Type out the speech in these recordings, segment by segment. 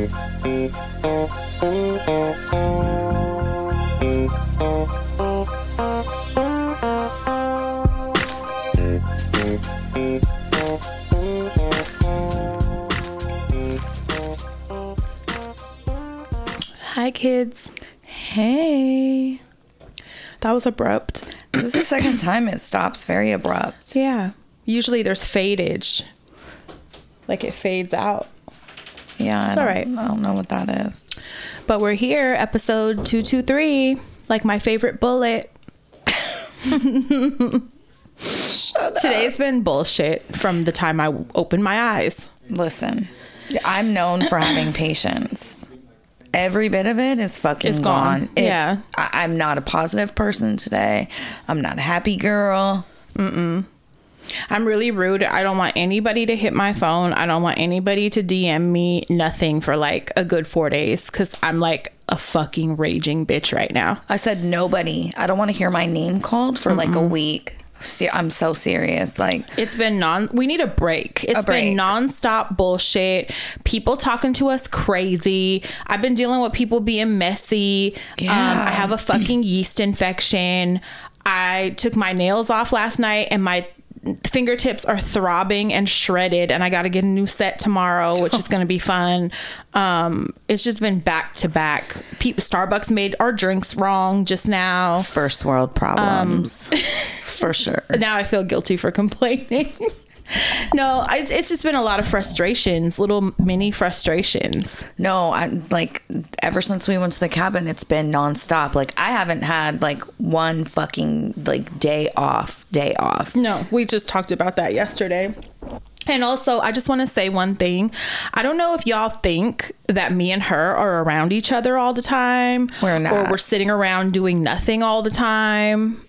Hi, kids. Hey. That was abrupt. This is the second time it stops very abrupt. Yeah. Usually there's fadeage. Like it fades out. Yeah, I all. I don't know what that is. But we're here, episode 223, like my favorite bullet. Today's been bullshit from the time I opened my eyes. Listen, I'm known for having patience. Every bit of it is fucking It's gone. gone. It's, Yeah. I, I'm not a positive person today. I'm not a happy girl. I'm really rude. I don't want anybody to hit my phone. I don't want anybody to DM me nothing for like a good four days because I'm like a fucking raging bitch right now. I said nobody. I don't want to hear my name called for like a week. Se- I'm so serious. Like, It's been non. We need a break. It's A break. been nonstop bullshit. People talking to us crazy. I've been dealing with people being messy. Um, Yeah. I have a fucking yeast infection. I took my nails off last night, and my fingertips are throbbing and shredded. And I got to get a new set tomorrow, which is going to be fun. Um, it's just been back to back. Pe- Starbucks made our drinks wrong just now. first world problems. for sure. now I feel guilty for complaining. no, I, it's just been a lot of frustrations, little mini frustrations. No, I like ever since we went to the cabin, it's been nonstop. Like I haven't had like one fucking like day off, day off. No, we just talked about that yesterday. And also, I just want to say one thing. I don't know if y'all think that me and her are around each other all the time. We're not. Or we're sitting around doing nothing all the time.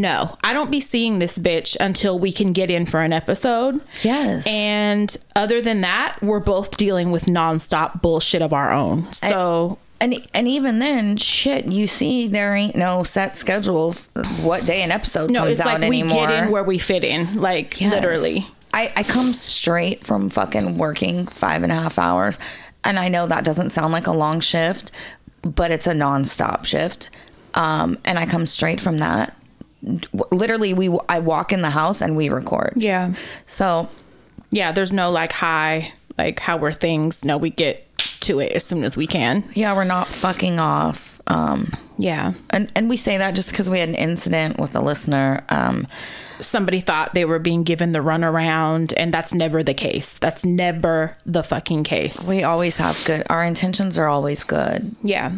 No, I don't be seeing this bitch until we can get in for an episode. Yes. And other than that, we're both dealing with nonstop bullshit of our own. So And and even then, shit, you see, there ain't no set schedule of what day an episode no, comes it's out like we anymore. get in where we fit in, like Yes. literally. I, I come straight from fucking working five and a half hours. And I know that doesn't sound like a long shift, but it's a nonstop shift. Um, and I come straight from that. Literally, we I walk in the house and we record. Yeah. So Yeah, there's no like hi, like how were things? No, we get to it as soon as we can. yeah, we're not fucking off. Um, Yeah. and and we say that just because we had an incident with a listener. Um, Somebody thought they were being given the runaround, and that's never the case. That's never the fucking case. we always have good. Our intentions are always good. Yeah.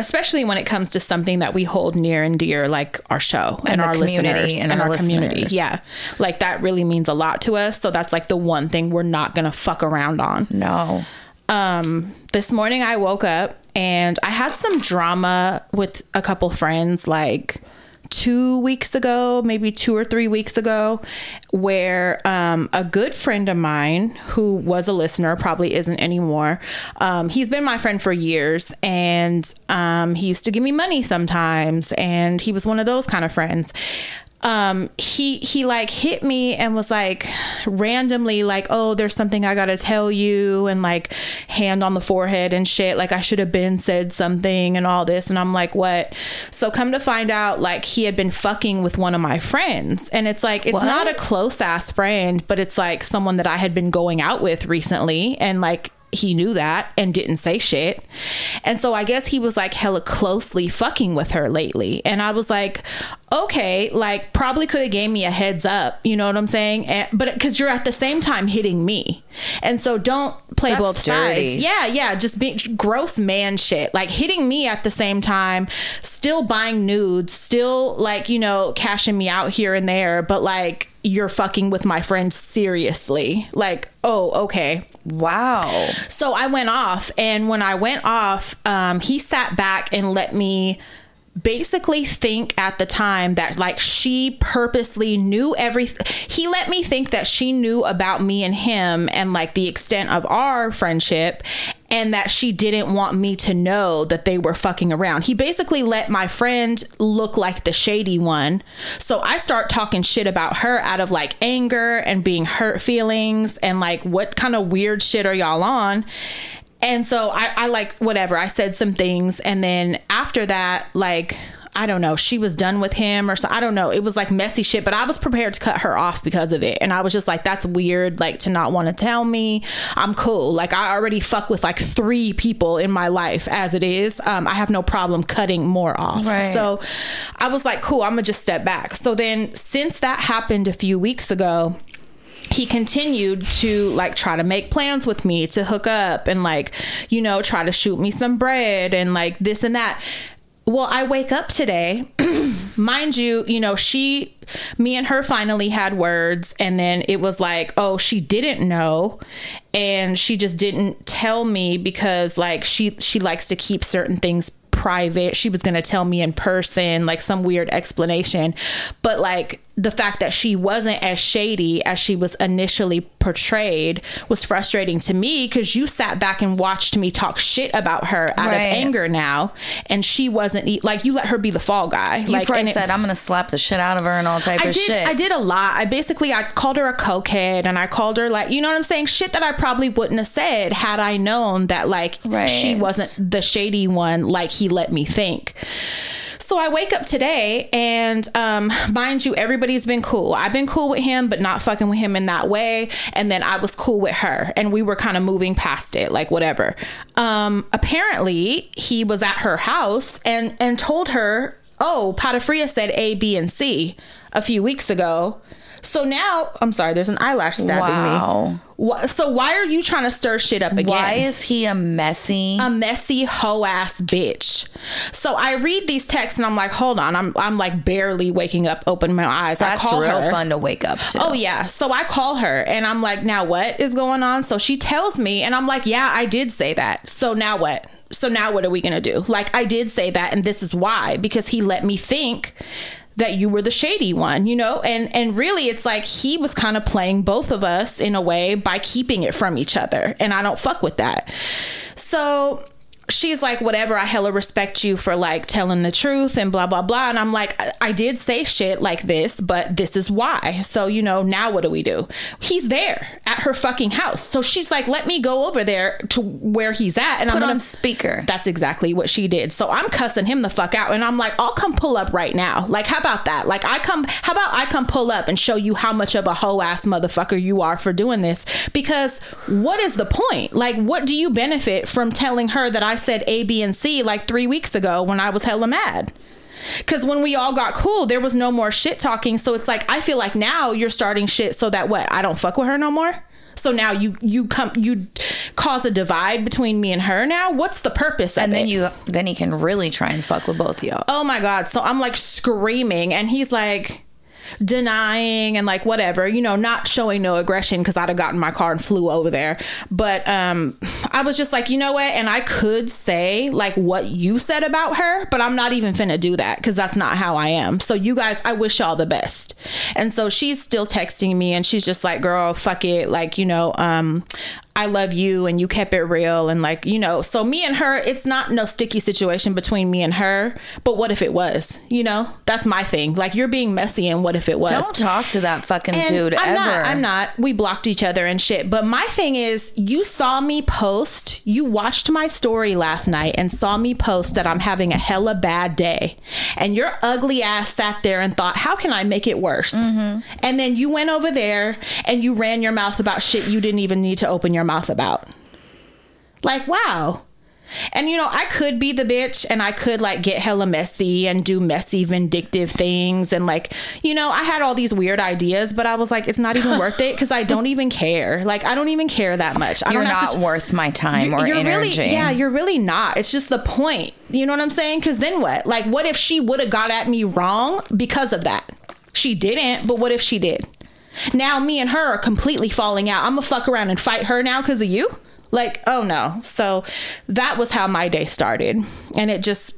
Especially when it comes to something that we hold near and dear, like our show and, And our community listeners and and, our our, community. Yeah. Like that really means a lot to us. So that's like the one thing we're not going to fuck around on. No, um this morning I woke up and I had some drama with a couple friends like two weeks ago, maybe two or three weeks ago, where um, a good friend of mine who was a listener, probably isn't anymore, um, he's been my friend for years and um, he used to give me money sometimes. And he was one of those kind of friends um he he like hit me and was like randomly like oh there's something i gotta tell you and like hand on the forehead and shit like i should have been said something and all this. And i'm like what? So come to find out like he had been fucking with one of my friends. And it's like it's What? not a close ass friend but it's like someone that i had been going out with recently. And like he knew that and didn't say shit. And so I guess he was like hella closely fucking with her lately. And I was like, okay, like probably could have gave me a heads up, you know what I'm saying? And, but because you're at the same time hitting me. And so don't play That's both dirty. sides. Yeah, yeah, just be gross man shit. Like hitting me at the same time, still buying nudes, still like, you know, cashing me out here and there, but like you're fucking with my friends seriously. Like, oh, okay. Wow. So I went off, and when I went off, um, he sat back and let me basically think at the time that like she purposely knew everything. He let me think that she knew about me and him and like the extent of our friendship. And that she didn't want me to know that they were fucking around. He basically let my friend look like the shady one. So I start talking shit about her out of like anger and being hurt feelings and like, what kind of weird shit are y'all on? and so I, I like whatever i said some things and then after that like I don't know, she was done with him or so. I don't know. It was like messy shit, but I was prepared to cut her off because of it. And I was just like, that's weird, like to not want to tell me. I'm cool. Like, I already fuck with like three people in my life as it is. Um, I have no problem cutting more off. Right. So I was like, cool, I'm gonna just step back. So then, since that happened a few weeks ago, he continued to like try to make plans with me to hook up and like you know try to shoot me some bread and like this and that well i wake up today mind you you know she me and her finally had words and then it was like oh she didn't know and she just didn't tell me because like she she likes to keep certain things private. She was going to tell me in person like some weird explanation. But like the fact that she wasn't as shady as she was initially portrayed was frustrating to me because you sat back and watched me talk shit about her out Right. of anger now, and she wasn't like you let her be the fall guy. You like probably and it- said, I'm going to slap the shit out of her and all type I of did. shit. I did a lot. I basically I called her a cokehead, and I called her like you know what I'm saying, shit that I probably wouldn't have said had I known that like she wasn't the shady one like he let me think. So I wake up today, and um, mind you, everybody's been cool. I've been cool with him, but not fucking with him in that way. And then I was cool with her, and we were kind of moving past it, like whatever. Um, apparently, he was at her house and and told her, "Oh, Patafria said A, B, and C a few weeks ago." So now, I'm sorry, there's an eyelash stabbing Wow. me. So why are you trying to stir shit up again? Why is he a messy? a messy hoe ass bitch. So I read these texts and I'm like, hold on, I'm I'm like barely waking up, open my eyes. That's I call real her. fun to wake up to. Oh yeah. So I call her and I'm like, now what is going on? So she tells me and I'm like, yeah, I did say that. So now what? So now what are we gonna do? Like I did say that and this is why because he let me think that you were the shady one, you know? And and really it's like he was kind of playing both of us in a way by keeping it from each other. And I don't fuck with that. So she's like, whatever, I hella respect you for like telling the truth and blah, blah, blah. And I'm like, I, I did say shit like this, but this is why. So, you know, now what do we do? He's there at her fucking house. So she's like, let me go over there to where he's at. And I'm Put gonna on speaker. that's exactly what she did. So I'm cussing him the fuck out and I'm like, I'll come pull up right now. Like, how about that? Like, I come, how about I come pull up and show you how much of a hoe ass motherfucker you are for doing this? Because what is the point? Like, what do you benefit from telling her that I said A, B, and C like three weeks ago when I was hella mad? Because when we all got cool, there was no more shit talking. So it's like, I feel like now you're starting shit so that what? I don't fuck with her no more? So now you you come you cause a divide between me and her now. What's the purpose of and then it? you then he can really try and fuck with both of y'all. oh my god! So I'm like screaming, and he's like denying and like whatever, you know, not showing no aggression because I'd have gotten my car and flew over there. But um, I was just like, you know what? And I could say like what you said about her, but I'm not even finna do that because that's not how I am. So you guys, I wish y'all the best. And so she's still texting me, and she's just like, girl, fuck it, like you know, um. I love you and you kept it real and like you know so me and her it's not no sticky situation between me and her but what if it was you know that's my thing like you're being messy and what if it was Don't talk to that fucking and dude I'm ever. Not, I'm not. We blocked each other and shit. But my thing is, you saw me post, you watched my story last night and saw me post that I'm having a hella bad day. And your ugly ass sat there and thought, how can I make it worse? Mm-hmm. And then you went over there and you ran your mouth about shit you didn't even need to open your mouth about. Like, wow. And you know, I could be the bitch and I could like get hella messy and do messy, vindictive things. And like, you know, I had all these weird ideas, but I was like, it's not even worth it because I don't even care. Like, I don't even care that much. I You're don't not to. worth my time or you're energy. really, yeah, you're really not. It's just the point. You know what I'm saying? Because then what? Like, what if she would have got at me wrong because of that? She didn't, but what if she did? Now me and her are completely falling out. I'm gonna fuck around and fight her now because of you? Like, oh no. So that was how my day started. And it just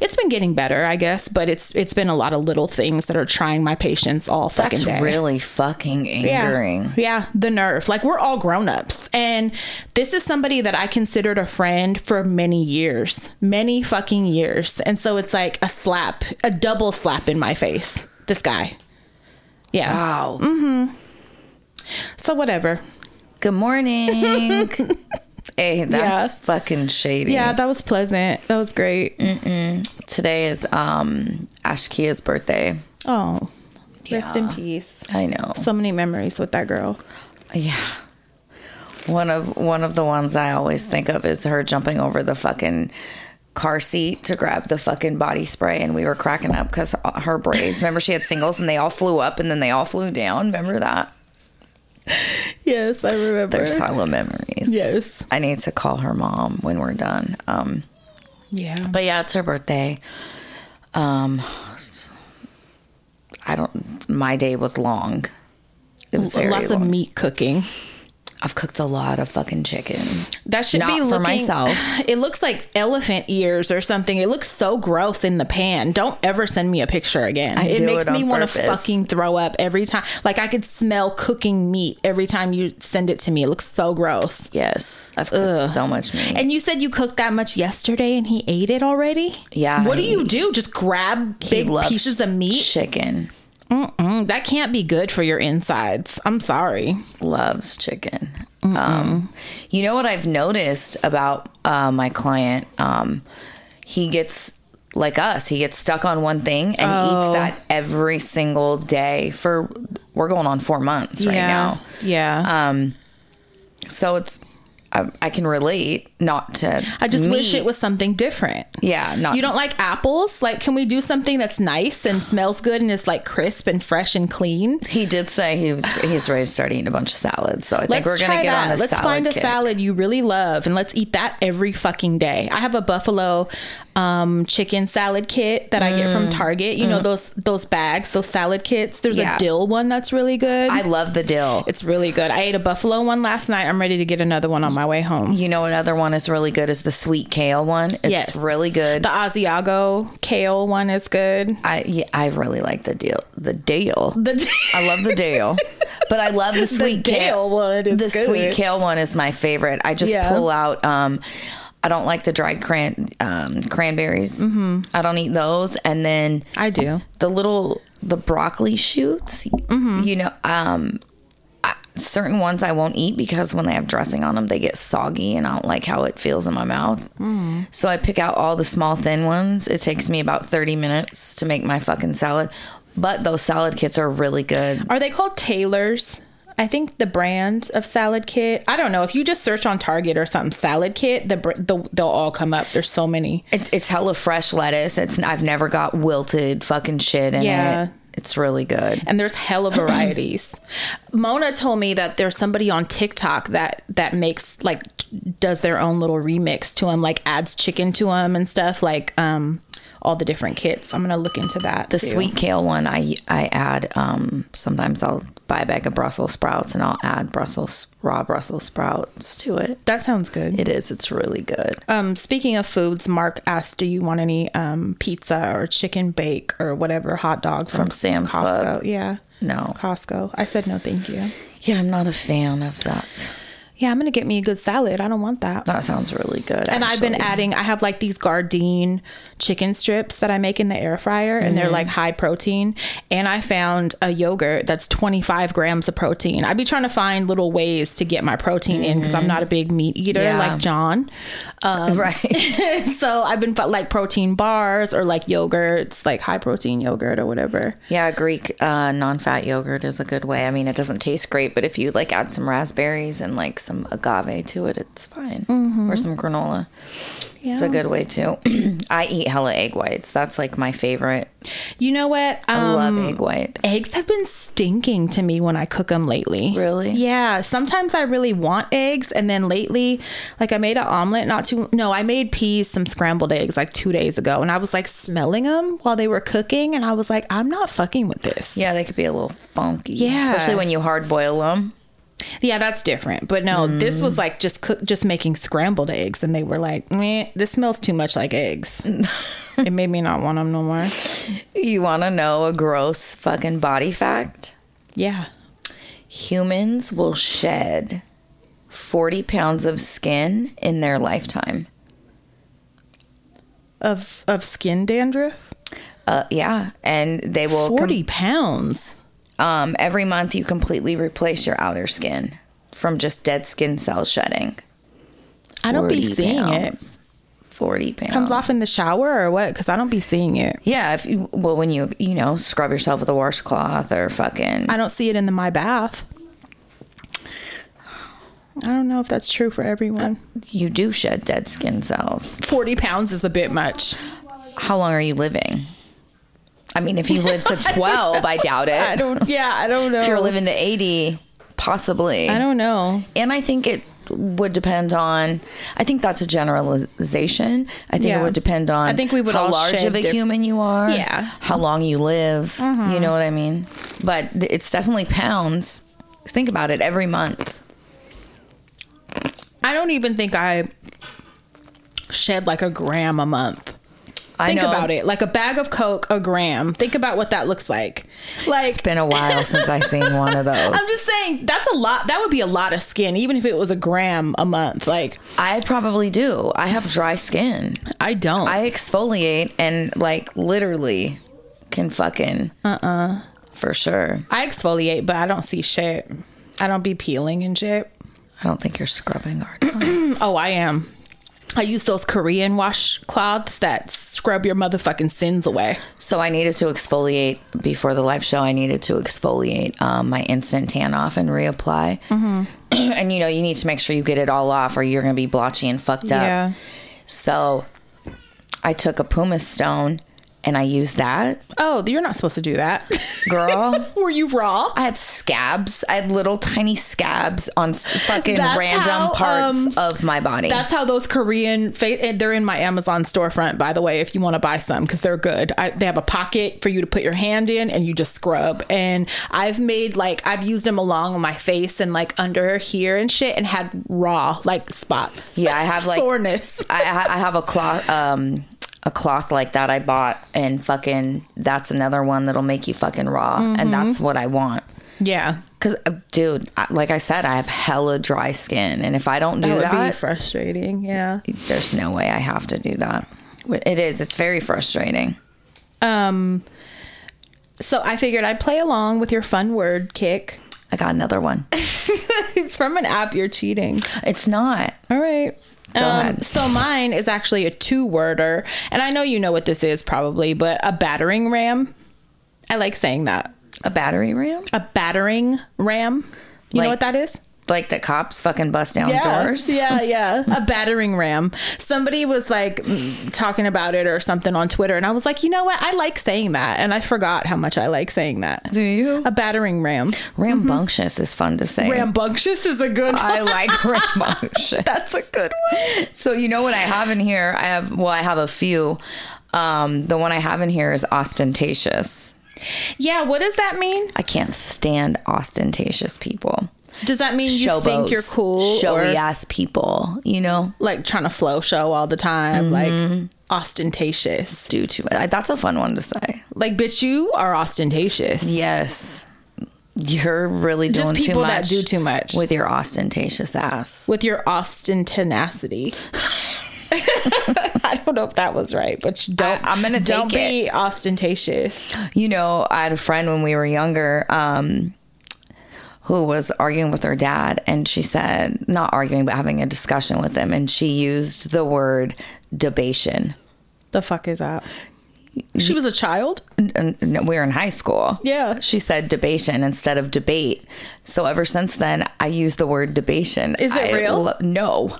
it's been getting better, I guess, but it's it's been a lot of little things that are trying my patience all fucking That's day. really fucking angering. Yeah. yeah, the nerve. Like we're all grown-ups and this is somebody that I considered a friend for many years. Many fucking years. And so it's like a slap, a double slap in my face. This guy. Yeah. Wow. Mm-hmm. So whatever. Good morning. Hey, that's Yeah. fucking shady. Yeah, that was pleasant. That was great. Mm-mm. Today is um Ashkia's birthday. Oh, rest in peace. I know. So many memories with that girl. Yeah. One of one of the ones I always think of is her jumping over the fucking car seat to grab the fucking body spray and we were cracking up because her braids remember she had singles and they all flew up and then they all flew down remember that Yes, I remember. there's hella memories yes. i need to call her mom when we're done um Yeah. but yeah it's her birthday um i don't my day was long it was very Lots of meat cooking. I've cooked a lot of fucking chicken That should Not be for myself. It looks like elephant ears or something. It looks so gross in the pan. Don't ever send me a picture again. I it makes it me want to fucking throw up every time. Like I could smell cooking meat every time you send it to me. It looks so gross. yes i've cooked so much meat And you said you cooked that much yesterday and he ate it already? Yeah, What do you do? Just grab big loves pieces of meat? chicken Mm, that can't be good for your insides. I'm sorry. loves chicken. Um, you know what I've noticed about uh, my client? Um, he gets like us. He gets stuck on one thing and eats Oh. that every single day for. We're going on four months right yeah. now. Yeah. Um, so it's. I, I can relate. Not to. I just wish it was something different. Yeah, not. You don't like apples? Like, can we do something that's nice and smells good and is like crisp and fresh and clean? He did say he was. He's ready to start eating a bunch of salads. So I think Let's we're gonna get that. on a let's find a kick. salad you really love and let's eat that every fucking day. I have a buffalo um, chicken salad kit that I get from Target. You know those those bags, those salad kits. There's Mm. Yeah. a dill one that's really good. I love the dill. it's really good. I ate a buffalo one last night. I'm ready to get another one on my way home. You know another one is really good is the sweet kale one. It's Yes. really good. The Asiago kale one is good. I yeah, I really like the deal. The deal. The I love the deal. But I love the sweet Dale kale. one is the good. sweet kale one is my favorite. I just Yeah. pull out um I don't like the dried cran um, cranberries. Mm-hmm. I don't eat those. And then I do. the little the broccoli shoots. Mm-hmm. You know, um, I, certain ones I won't eat because when they have dressing on them, they get soggy, and I don't like how it feels in my mouth. Mm. So I pick out all the small thin ones. It takes me about thirty minutes to make my fucking salad. But those salad kits are really good. Are they called Taylor's? I think the brand of salad kit. I don't know. If you just search on Target or something, salad kit, the, the they'll all come up. There's so many. It's, it's hella fresh lettuce. It's I've never got wilted fucking shit in Yeah. it. It's really good. and there's hella varieties. Mona told me that there's somebody on TikTok that that makes like does their own little remix to them, like adds chicken to them and stuff, like um all the different kits. I'm gonna look into that. The too. sweet kale one, I I add. Um, sometimes I'll buy a bag of Brussels sprouts and I'll add Brussels raw Brussels sprouts to it. That sounds good. It is. It's really good. Um, speaking of foods, Mark asked, "Do you want any um, pizza or chicken bake or whatever hot dog from, From Sam's Costco?" Club? Yeah, No. Costco. I said no, thank you. Yeah, I'm not a fan of that. Yeah, I'm gonna get me a good salad. I don't want that. That sounds really good. and I've been adding. I have like these Gardein chicken strips that I make in the air fryer, and Mm-hmm. they're like high protein. And I found a yogurt that's 25 grams of protein. I'd be trying to find little ways to get my protein in because I'm not a big meat eater Mm-hmm. Yeah. like John. Um, right. so I've been like protein bars or like yogurts, like high protein yogurt or whatever. yeah, Greek uh, non-fat yogurt is a good way. I mean, it doesn't taste great, but if you like add some raspberries and like some agave to it, it's fine. Or some granola. It's a good way too. I eat hella egg whites. That's like my favorite. You know what? I Um, love egg whites. eggs have been stinking to me when I cook them lately. Really? Yeah. Sometimes I really want eggs, and then lately, like I made an omelet not too. No, I made peas, some scrambled eggs like two days ago, and I was like smelling them while they were cooking, and I was like, I'm not fucking with this. Yeah, they could be a little funky. Yeah. especially when you hard boil them. Yeah, that's different. But no, this was like just cook, just making scrambled eggs, and they were like, Meh, this smells too much like eggs. it made me not want them no more. You want to know a gross fucking body fact? Yeah. Humans will shed 40 pounds of skin in their lifetime. Of of skin dandruff, Uh, yeah, and they will com- forty pounds. Um, every month you completely replace your outer skin from just dead skin cells shedding. I don't be 40 seeing it. 40 pounds. Comes off in the shower or what? Because I don't be seeing it. Yeah, if you, well, when you, you know, scrub yourself with a washcloth or fucking. I don't see it in the my bath. I don't know if that's true for everyone. You do shed dead skin cells. 40 pounds is a bit much. How long are you living? I mean, if you live to 12, I doubt it. I don't, yeah, I don't know. If you're living to 80, possibly. I don't know. and I think it would depend on. I think that's a generalization. I think Yeah. it would depend on. I think we would how all large of a diff- human you are. Yeah. Mm-hmm. How long you live. You know what I mean? But it's definitely pounds. Think about it every month. I don't even think I shed like a gram a month. I Think know. about it. Like a bag of Coke, a gram. Think about what that looks like. Like, It's been a while since I seen one of those. I'm just saying that's a lot. That would be a lot of skin, even if it was a gram a month. Like, I probably do. I have dry skin. I don't. I exfoliate and like literally can fucking uh uh for sure. I exfoliate, but I don't see shit. I don't be peeling and shit. I don't think you're scrubbing hard. Oh, I am. I use those Korean washcloths that scrub your motherfucking sins away. so I needed to exfoliate before the live show. I needed to exfoliate um, my instant tan off and reapply. and you know you need to make sure you get it all off, or you're gonna be blotchy and fucked up. Yeah. So I took a pumice stone and I used that, Oh, you're not supposed to do that. girl. Were you raw? I had scabs. I had little tiny scabs on fucking That's random how, parts um, of my body. That's how those Korean fa- they're in my Amazon storefront by the way if you want to buy some cuz they're good. I, they have a pocket for you to put your hand in and you just scrub. And I've made like I've used them along my face and like under here and shit and had raw like spots. Yeah, I have, like- soreness. I, I I have a cloth, um, a cloth like that I bought, and fucking that's another one that'll make you fucking raw, Mm-hmm. and that's what I want. Yeah. Cause, uh, dude, like I said, I have hella dry skin, and if I don't do That would that, be frustrating. Yeah. there's no way I have to do that. It is. It's very frustrating. Um so I figured I'd play along with your fun word kick. I got another one. it's from an app you're cheating. It's not. All right. Um, so mine is actually a two worder, and I know you know what this is probably, but a battering ram. I like saying that. A battery ram? A battering ram. You know what that is? Like the cops fucking bust down Yeah, doors? yeah, yeah. A battering ram. Somebody was like talking about it or something on Twitter, and I was like, you know what? I like saying that, and I forgot how much I like saying that. Do you? A battering ram. Rambunctious is fun to say. Rambunctious is a good. I like rambunctious. That's a good one. So you know what I have in here? I have well, I have a few. Um, the one I have in here is ostentatious. Yeah. What does that mean? I can't stand ostentatious people. Does that mean you think you're cool, showy or ass people. You know, like trying to flow show all the time, Mm-hmm. like ostentatious? do too. Much. That's a fun one to say. Like, bitch, you are ostentatious. Yes, you're really doing Just people too that much do too much. with your ostentatious ass. with your ostentenacity. I don't know if that was right, but don't. I- I'm gonna don't be ostentatious. You know, I had a friend when we were younger um, who was arguing with her dad, and she said, not arguing, but having a discussion with him, and she used the word debation. The fuck is that? She was a child. We were in high school. Yeah. She said debation instead of debate. So ever since then, I use the word debation. Is it I real? lo- no.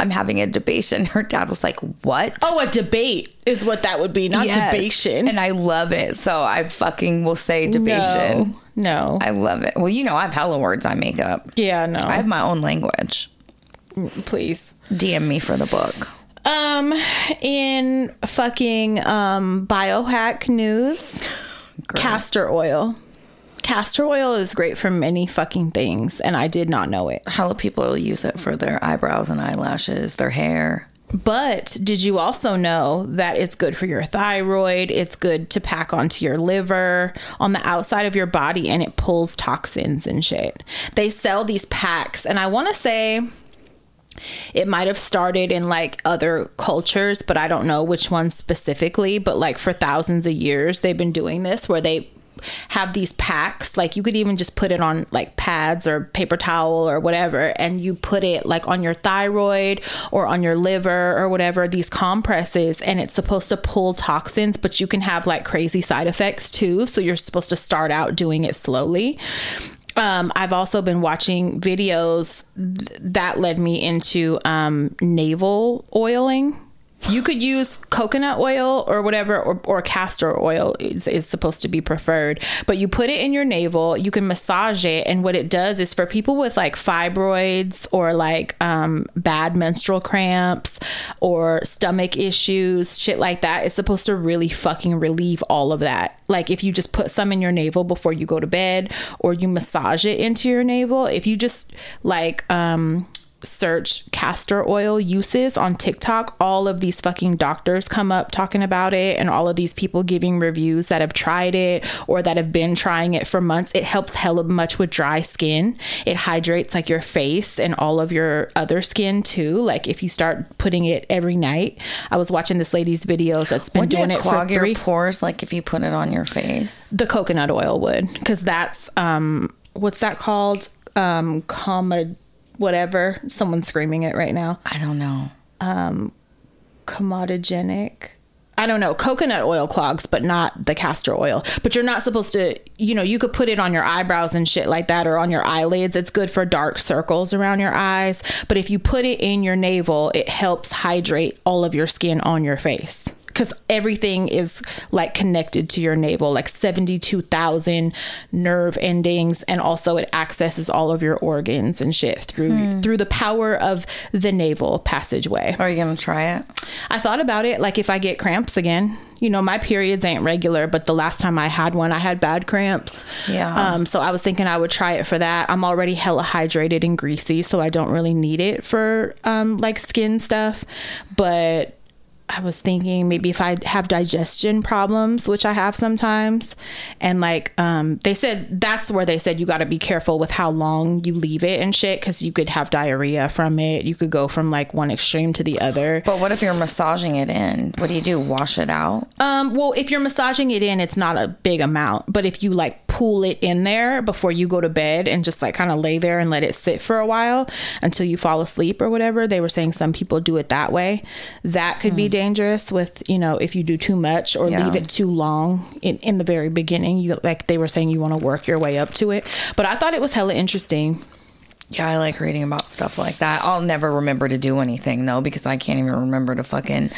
I'm having a debate. And Her dad was like, What? Oh, a debate is what that would be, not Yes. debation. And I love it. So I fucking will say debation. No, no. I love it. Well, you know, I have hella words I make up. yeah, no. I have my own language. Please. DM me for the book. Um, in fucking um biohack news, castor oil. Castor oil is great for many fucking things, and I did not know it. How do people use it for their eyebrows and eyelashes, their hair? But did you also know that it's good for your thyroid? It's good to pack onto your liver, on the outside of your body, and it pulls toxins and shit. They sell these packs, and I want to say it might have started in like other cultures, but I don't know which ones specifically. But like for thousands of years, they've been doing this where they have these packs. Like you could even just put it on like pads or paper towel or whatever, and you put it like on your thyroid or on your liver or whatever. These compresses, and it's supposed to pull toxins, but you can have like crazy side effects too. So you're supposed to start out doing it slowly. Um, I've also been watching videos th- that led me into um, navel oiling. You could use coconut oil or whatever, or, or castor oil is, is supposed to be preferred. But you put it in your navel, you can massage it. And what it does is for people with like fibroids or like um, bad menstrual cramps or stomach issues, shit like that, it's supposed to really fucking relieve all of that. Like if you just put some in your navel before you go to bed or you massage it into your navel, if you just like, um, search castor oil uses on TikTok, all of these fucking doctors come up talking about it and all of these people giving reviews that have tried it or that have been trying it for months. It helps hella much with dry skin. It hydrates like your face and all of your other skin too. Like if you start putting it every night. I was watching this lady's videos that's been Wouldn't doing it it, for clog three your pores like if you put it on your face? the coconut oil would because that's um what's that called um comma whatever someone's screaming it right now I don't know. Um, comedogenic I don't know, coconut oil clogs, but not the castor oil. But you're not supposed to, you know, you could put it on your eyebrows and shit like that or on your eyelids. It's good for dark circles around your eyes. But if you put it in your navel, it helps hydrate all of your skin on your face. Because everything is like connected to your navel, like 72,000 nerve endings. And also it accesses all of your organs and shit through through the power of the navel passageway. Are you gonna try it? I thought about it like if I get cramps again. You know, my periods ain't regular, but the last time I had one, I had bad cramps. Yeah. Um, so I was thinking I would try it for that. I'm already hella hydrated and greasy, so I don't really need it for um, like skin stuff. But I was thinking maybe if I have digestion problems, which I have sometimes, and like um, they said that's where they said you got to be careful with how long you leave it and shit because you could have diarrhea from it. You could go from like one extreme to the other. But what if you're massaging it in? What do you do? Wash it out? Um, well, if you're massaging it in, it's not a big amount, but if you like pull it in there before you go to bed and just like kind of lay there and let it sit for a while until you fall asleep or whatever, they were saying some people do it that way. That could be dangerous with, you know, if you do too much or Yeah. leave it too long in, in the very beginning. You like they were saying you want to work your way up to it. But I thought it was hella interesting. Yeah, I like reading about stuff like that. I'll never remember to do anything though because I can't even remember to fucking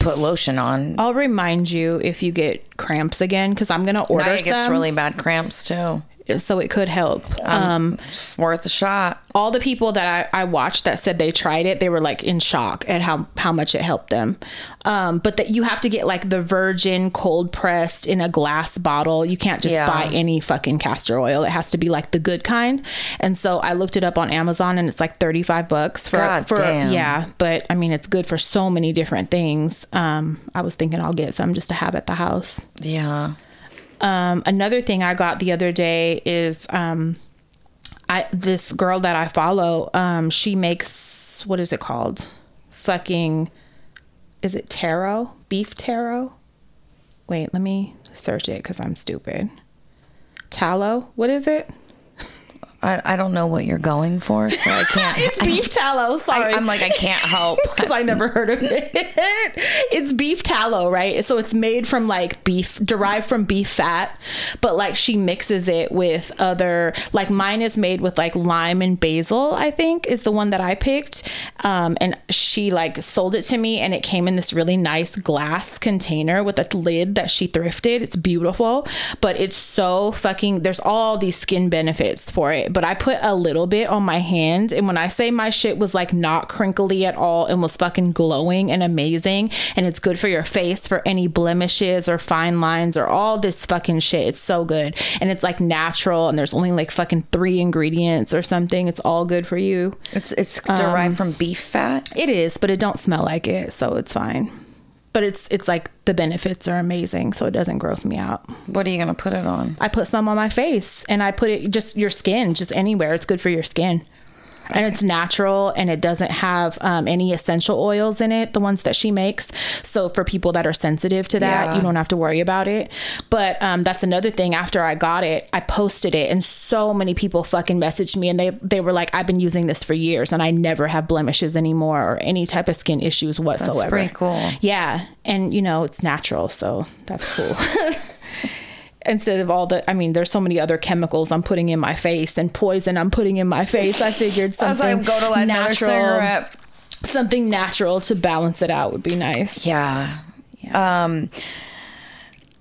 put lotion on. I'll remind you if you get cramps again because I'm gonna order Naya gets some, really bad cramps too. So it could help. Um, It's worth a shot. all the people that I, I watched that said they tried it, they were like in shock at how how much it helped them. Um, but that you have to get like the virgin cold pressed in a glass bottle. You can't just Yeah. buy any fucking castor oil. It has to be like the good kind. And so I looked it up on Amazon and it's like 35 bucks for God for damn. yeah, but I mean it's good for so many different things. Um, I was thinking I'll get some just to have at the house. Yeah. Um, another thing I got the other day is um, I this girl that I follow. Um, she makes what is it called? Fucking, is it taro? Beef taro? Wait, let me search it because I'm stupid. Tallow? What is it? I, I don't know what you're going for, so I can't. It's beef tallow. Sorry. I, am like I can't help. because I never heard of it. it's beef tallow, right? So it's made from like beef, derived from beef fat, but like she mixes it with other, like mine is made with like lime and basil, I think is the one that I picked. Um, and she like sold it to me and it came in this really nice glass container with a lid that she thrifted. It's beautiful, but it's so fucking, there's all these skin benefits for it. But I put a little bit on my hand. And when I say my shit was like not crinkly at all and was fucking glowing and amazing, and it's good for your face for any blemishes or fine lines or all this fucking shit. It's so good. And it's like natural and there's only like fucking three ingredients or something. It's all good for you. It's it's derived um, from beef fat. It is, but it don't smell like it, so it's fine. But it's it's like the benefits are amazing, so it doesn't gross me out. What are you gonna put it on? I put some on my face and I put it just your skin, just anywhere. It's good for your skin. And it's natural and it doesn't have um, any essential oils in it, the ones that she makes. So for people that are sensitive to that, Yeah. you don't have to worry about it. But um, that's another thing. After I got it, I posted it, and so many people fucking messaged me, and they they were like, "I've been using this for years, and I never have blemishes anymore or any type of skin issues whatsoever." That's pretty cool. Yeah, and you know it's natural, so that's cool. Instead of all the, I mean, there's so many other chemicals I'm putting in my face and poison I'm putting in my face. I figured As I something go to another natural, cigarette. something natural to balance it out would be nice. Yeah. Um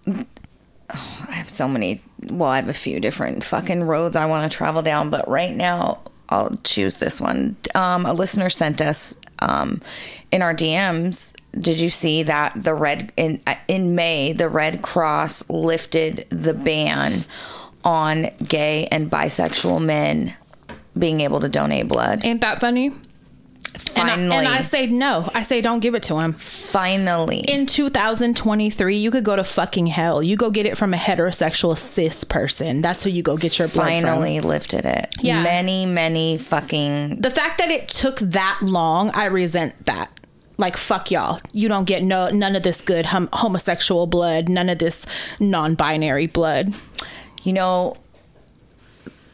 oh, I have so many well, I have a few different fucking roads I want to travel down, but right now I'll choose this one. Um a listener sent us um in our DMs did you see that the red in uh, in May the Red Cross lifted the ban on gay and bisexual men being able to donate blood? Ain't that funny? And I, Finally, and I say no. I say don't give it to him. finally. In 2023, you could go to fucking hell. You go get it from a heterosexual cis person. That's who you go get your blood from. finally lifted it. Yeah. Many, many fucking the fact that it took that long, I resent that. Like fuck y'all. You don't get no none of this good hom- homosexual blood, none of this non-binary blood. you know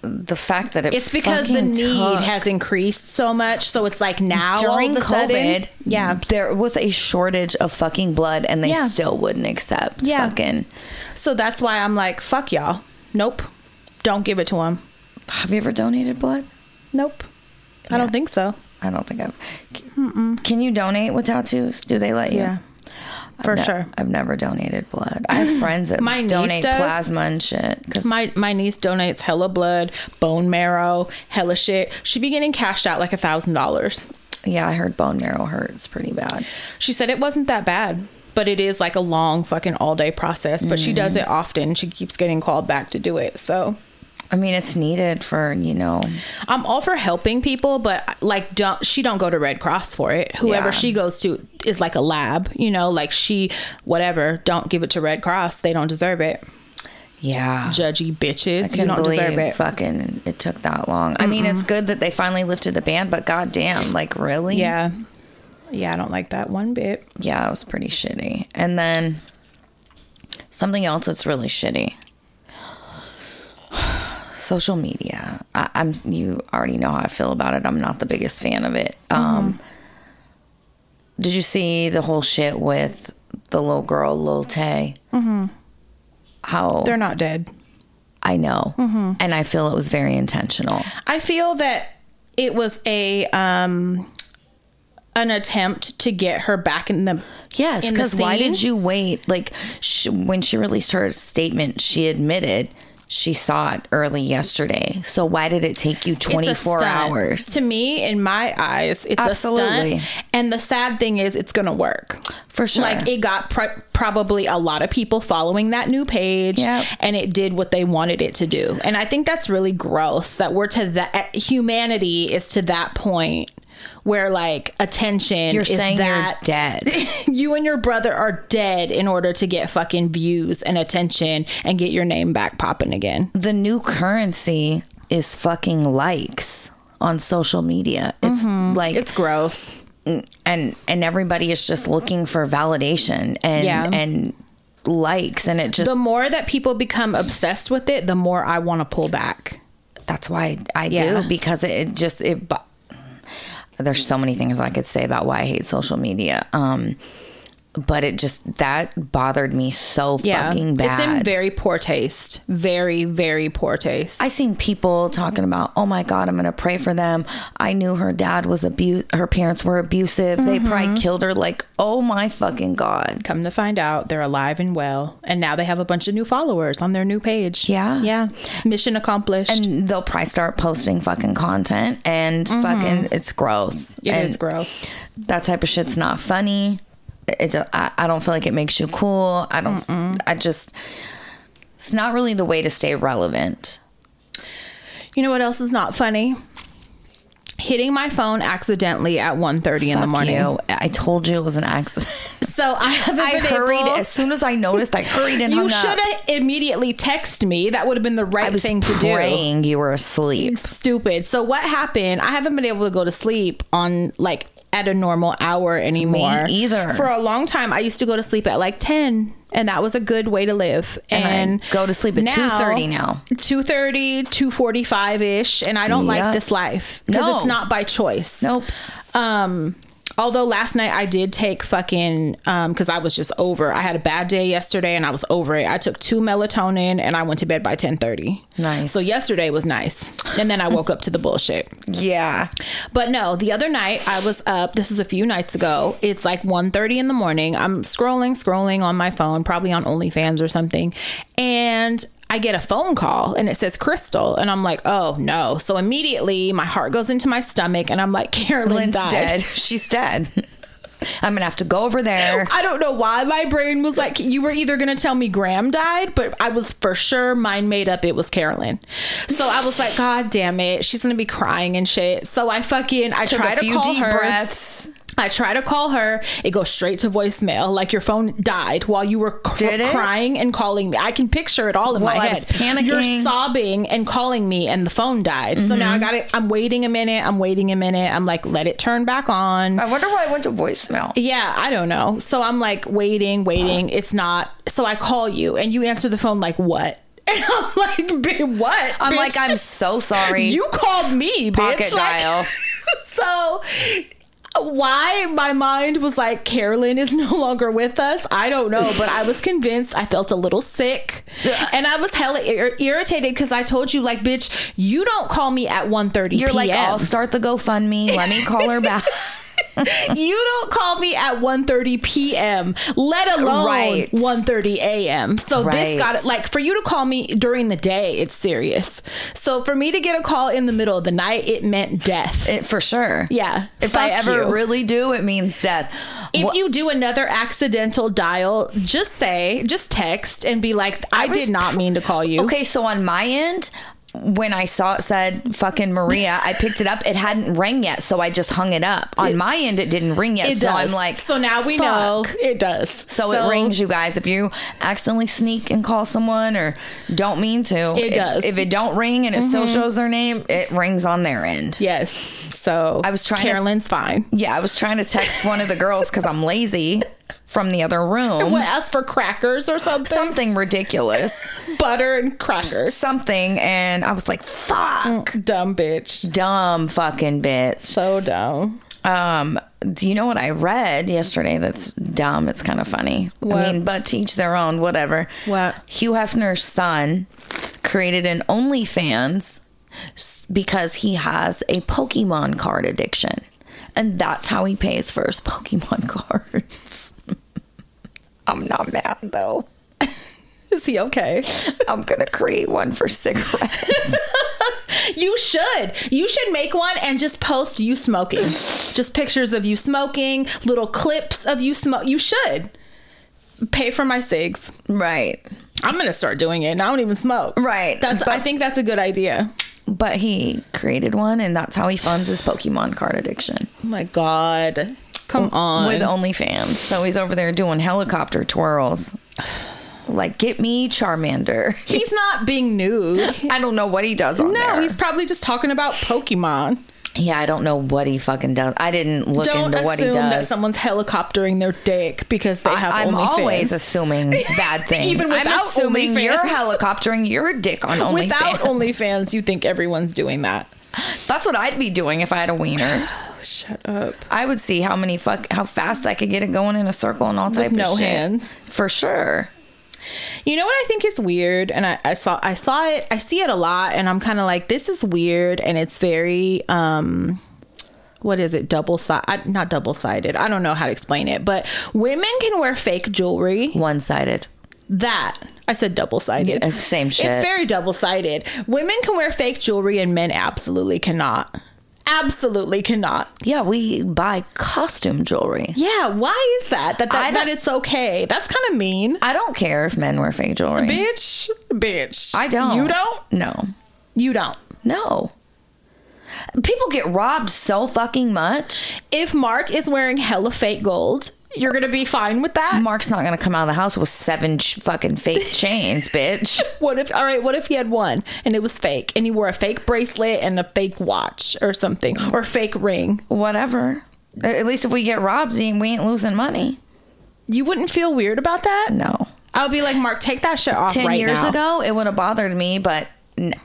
the fact that it It's because the need has increased so much, so it's like now during a sudden- COVID, yeah. there was a shortage of fucking blood, and they Yeah. still wouldn't accept Yeah. fucking. So that's why I'm like fuck y'all. Nope. Don't give it to him. Have you ever donated blood? Nope. I don't think so. I don't think I've. Can you donate with tattoos? Do they let you? Yeah. For Ne- sure. I've never donated blood. I have friends that My donate does. plasma and shit. Cause My my niece donates hella blood, bone marrow, hella shit. She be getting cashed out like a thousand dollars. yeah, I heard bone marrow hurts pretty bad. She said it wasn't that bad, but it is like a long fucking all day process. But she does mm-hmm. it often. She keeps getting called back to do it. So I mean, it's needed for you know. I'm all for helping people, but like don't she don't go to Red Cross for it. Whoever Yeah. she goes to is like a lab, you know, like she whatever. Don't give it to Red Cross. They don't deserve it. Yeah. Judgy bitches. You don't deserve it. Fucking, it took that long. I mean, it's good that they finally lifted the ban, but goddamn, like really? Yeah. Yeah, I don't like that one bit. yeah, it was pretty shitty. And then something else that's really shitty. Social media. I, I'm. You already know how I feel about it. I'm not the biggest fan of it. Um, did you see the whole shit with the little girl, Lil Tay? Mm-hmm. How They're not dead. I know, and I feel it was very intentional. I feel that it was a um an attempt to get her back in the Yes, because why did you wait? Like sh- when she released her statement, she admitted she saw it early yesterday. So why did it take you 24 hours? To me, in my eyes, it's Absolutely. a stunt. And the sad thing is, it's gonna work For sure. Like it got pr- probably a lot of people following that new page, Yep. and it did what they wanted it to do. And I think that's really gross that we're to that. Eh, humanity is to that point where like attention You're is saying that you're dead. you and your brother are dead in order to get fucking views and attention and get your name back popping again. the new currency is fucking likes on social media. It's mm-hmm. like It's gross. and and everybody is just looking for validation and Yeah. and likes and it just The more that people become obsessed with it, the more I want to pull back. that's why I Yeah. do because it just it. There's so many things I could say about why I hate social media. Um, but it just that bothered me so fucking bad. It's in very poor taste. Very, very poor taste. I seen people talking about, oh my god, I'm gonna pray for them. I knew her dad was abu her parents were abusive. They Mm-hmm. probably killed her. Like, oh my fucking god. Come to find out, they're alive and well, and now they have a bunch of new followers on their new page. Yeah. yeah. Mission accomplished. And they'll probably start posting fucking content, and fucking, it's gross. Mm-hmm. It and is gross. that type of shit's not funny. It, I, I don't feel like it makes you cool. I don't. I just. It's not really the way to stay relevant. You know what else is not funny? hitting my phone accidentally at 1.30 in the morning. you. I told you it was an accident. So I haven't I been hurried able- as soon as I noticed. I hurried and You should have immediately texted me. That would have been the right thing to do. praying you were asleep. Stupid. So what happened? I haven't been able to go to sleep on like at a normal hour anymore. either. For a long time, I used to go to sleep at like ten, and that was a good way to live. And I And, go to sleep at 2:30 now. 2.30, 2.45 ish, and I don't Yep. like this life because No. it's not by choice. Nope. Um, although last night I did take fucking um because I was just over. I had a bad day yesterday and I was over it. I took two melatonin and I went to bed by ten thirty. Nice. So yesterday was nice, and then I woke up to the bullshit. Yeah. But no, the other night I was up. This was a few nights ago. It's like 1.30 in the morning. I'm scrolling, scrolling on my phone, probably on OnlyFans or something, and I get a phone call and it says Crystal, and I'm like, oh no. So immediately my heart goes into my stomach, and I'm like, Carolyn Lynn's died. dead. She's dead. I'm gonna have to go over there. I don't know why my brain was like, you were either going to tell me Graham died, but I was for sure mind made up it was Carolyn. So I was like, God damn it. She's going to be crying and shit. So I fucking, I Took try a to few call deep her. breaths. I try to call her. It goes straight to voicemail. Like your phone died while you were cr- crying and calling me. I can picture it all in Well, my I head. was panicking. You're sobbing and calling me, and the phone died. So now I Mm-hmm. got it. I'm waiting a minute. I'm waiting a minute. I'm like, let it turn back on. I wonder why I went to voicemail. Yeah, I don't know. So I'm like waiting, waiting. It's not. So I call you and you answer the phone like what? And I'm like, "Bitch, what? I'm bitch? like, I'm so sorry. You called me, bitch. Pocket Like- dial. so why my mind was like Carolyn is no longer with us, I don't know, but I was convinced. I felt a little sick, and I was hella ir- irritated because I told you, like, bitch, you don't call me at 1.30 You're p.m. like, oh, I'll start the GoFundMe. Let me call her back. you don't call me at 1.30 p.m let alone Right. 1.30 a.m so Right. this got it like for you to call me during the day it's serious so for me to get a call in the middle of the night it meant death It, for sure. yeah If I ever you. really do, it means death. if Wha- you do another accidental dial just say just text and be like i, was did not mean to call you Okay, so on my end, when I saw it said fucking Maria, I picked it up. It hadn't rang yet, so I just hung it up. On my end, it didn't ring yet, it so does I'm like, so now we fuck. know it does So, it rings, you guys. If you accidentally sneak and call someone or don't mean to, It if, does. Mm-hmm. If it don't ring and it still shows their name, it rings on their end. yes so I was trying to- carolyn's fine Yeah, I was trying to text one of the girls because I'm lazy from the other room. what else for crackers or something Something ridiculous. butter and crackers Something. And I was like, fuck. dumb bitch Dumb fucking bitch. so dumb Um, do you know what I read yesterday that's dumb? It's kind of funny. What? I mean, but to each their own, whatever. What? Hugh Hefner's son created an OnlyFans because he has a Pokemon card addiction. And that's how he pays for his Pokemon cards. I'm not mad though. is he okay I'm gonna create one for cigarettes. You should. You should make one and just post you smoking. just pictures of you smoking, little clips of you smoke. You should. Pay for my cigs. right. I'm gonna start doing it. And I don't even smoke. Right, That's. I think that's a good idea. But he created one, and that's how he funds his Pokemon card addiction. Oh my god. Come on. with OnlyFans. So he's over there doing helicopter twirls. Like, get me Charmander. he's not being nude. I don't know what he does on No, there. he's probably just talking about Pokemon. yeah, I don't know what he fucking does. I didn't look Don't into what he assume that someone's helicoptering their dick because they have I, am always assuming bad things. Even I'm without assuming OnlyFans. you're helicoptering your dick on OnlyFans. Without OnlyFans, you think everyone's doing that. That's what I'd be doing if I had a wiener. Shut up. I would see how many fuck how fast I could get it going in a circle and all type of no shit. hands. For sure. You know what I think is weird, and I, I saw I saw it, I see it a lot, and I'm kind of like, this is weird, and it's very um, what is it, double sided? Not double sided. I don't know how to explain it, but women can wear fake jewelry. One sided. That I said double sided. Yeah, same shit. It's very double sided. Women can wear fake jewelry, and men absolutely cannot. Absolutely cannot. Yeah, we buy costume jewelry. Yeah, why is that? That that, that it's okay. That's kind of mean. I don't care if men wear fake jewelry. Bitch, bitch. I don't. You don't. No. You don't. No. People get robbed so fucking much. If Mark is wearing hella fake gold, you're gonna be fine with that. Mark's not gonna come out of the house with seven ch- fucking fake chains, bitch. What if? All right, what if he had one and it was fake, and he wore a fake bracelet and a fake watch or something, or fake ring? Whatever. At least if we get robbed, we ain't losing money. You wouldn't feel weird about that? No. I would be like, Mark, take that shit off 10 right years now. ago, it would have bothered me, but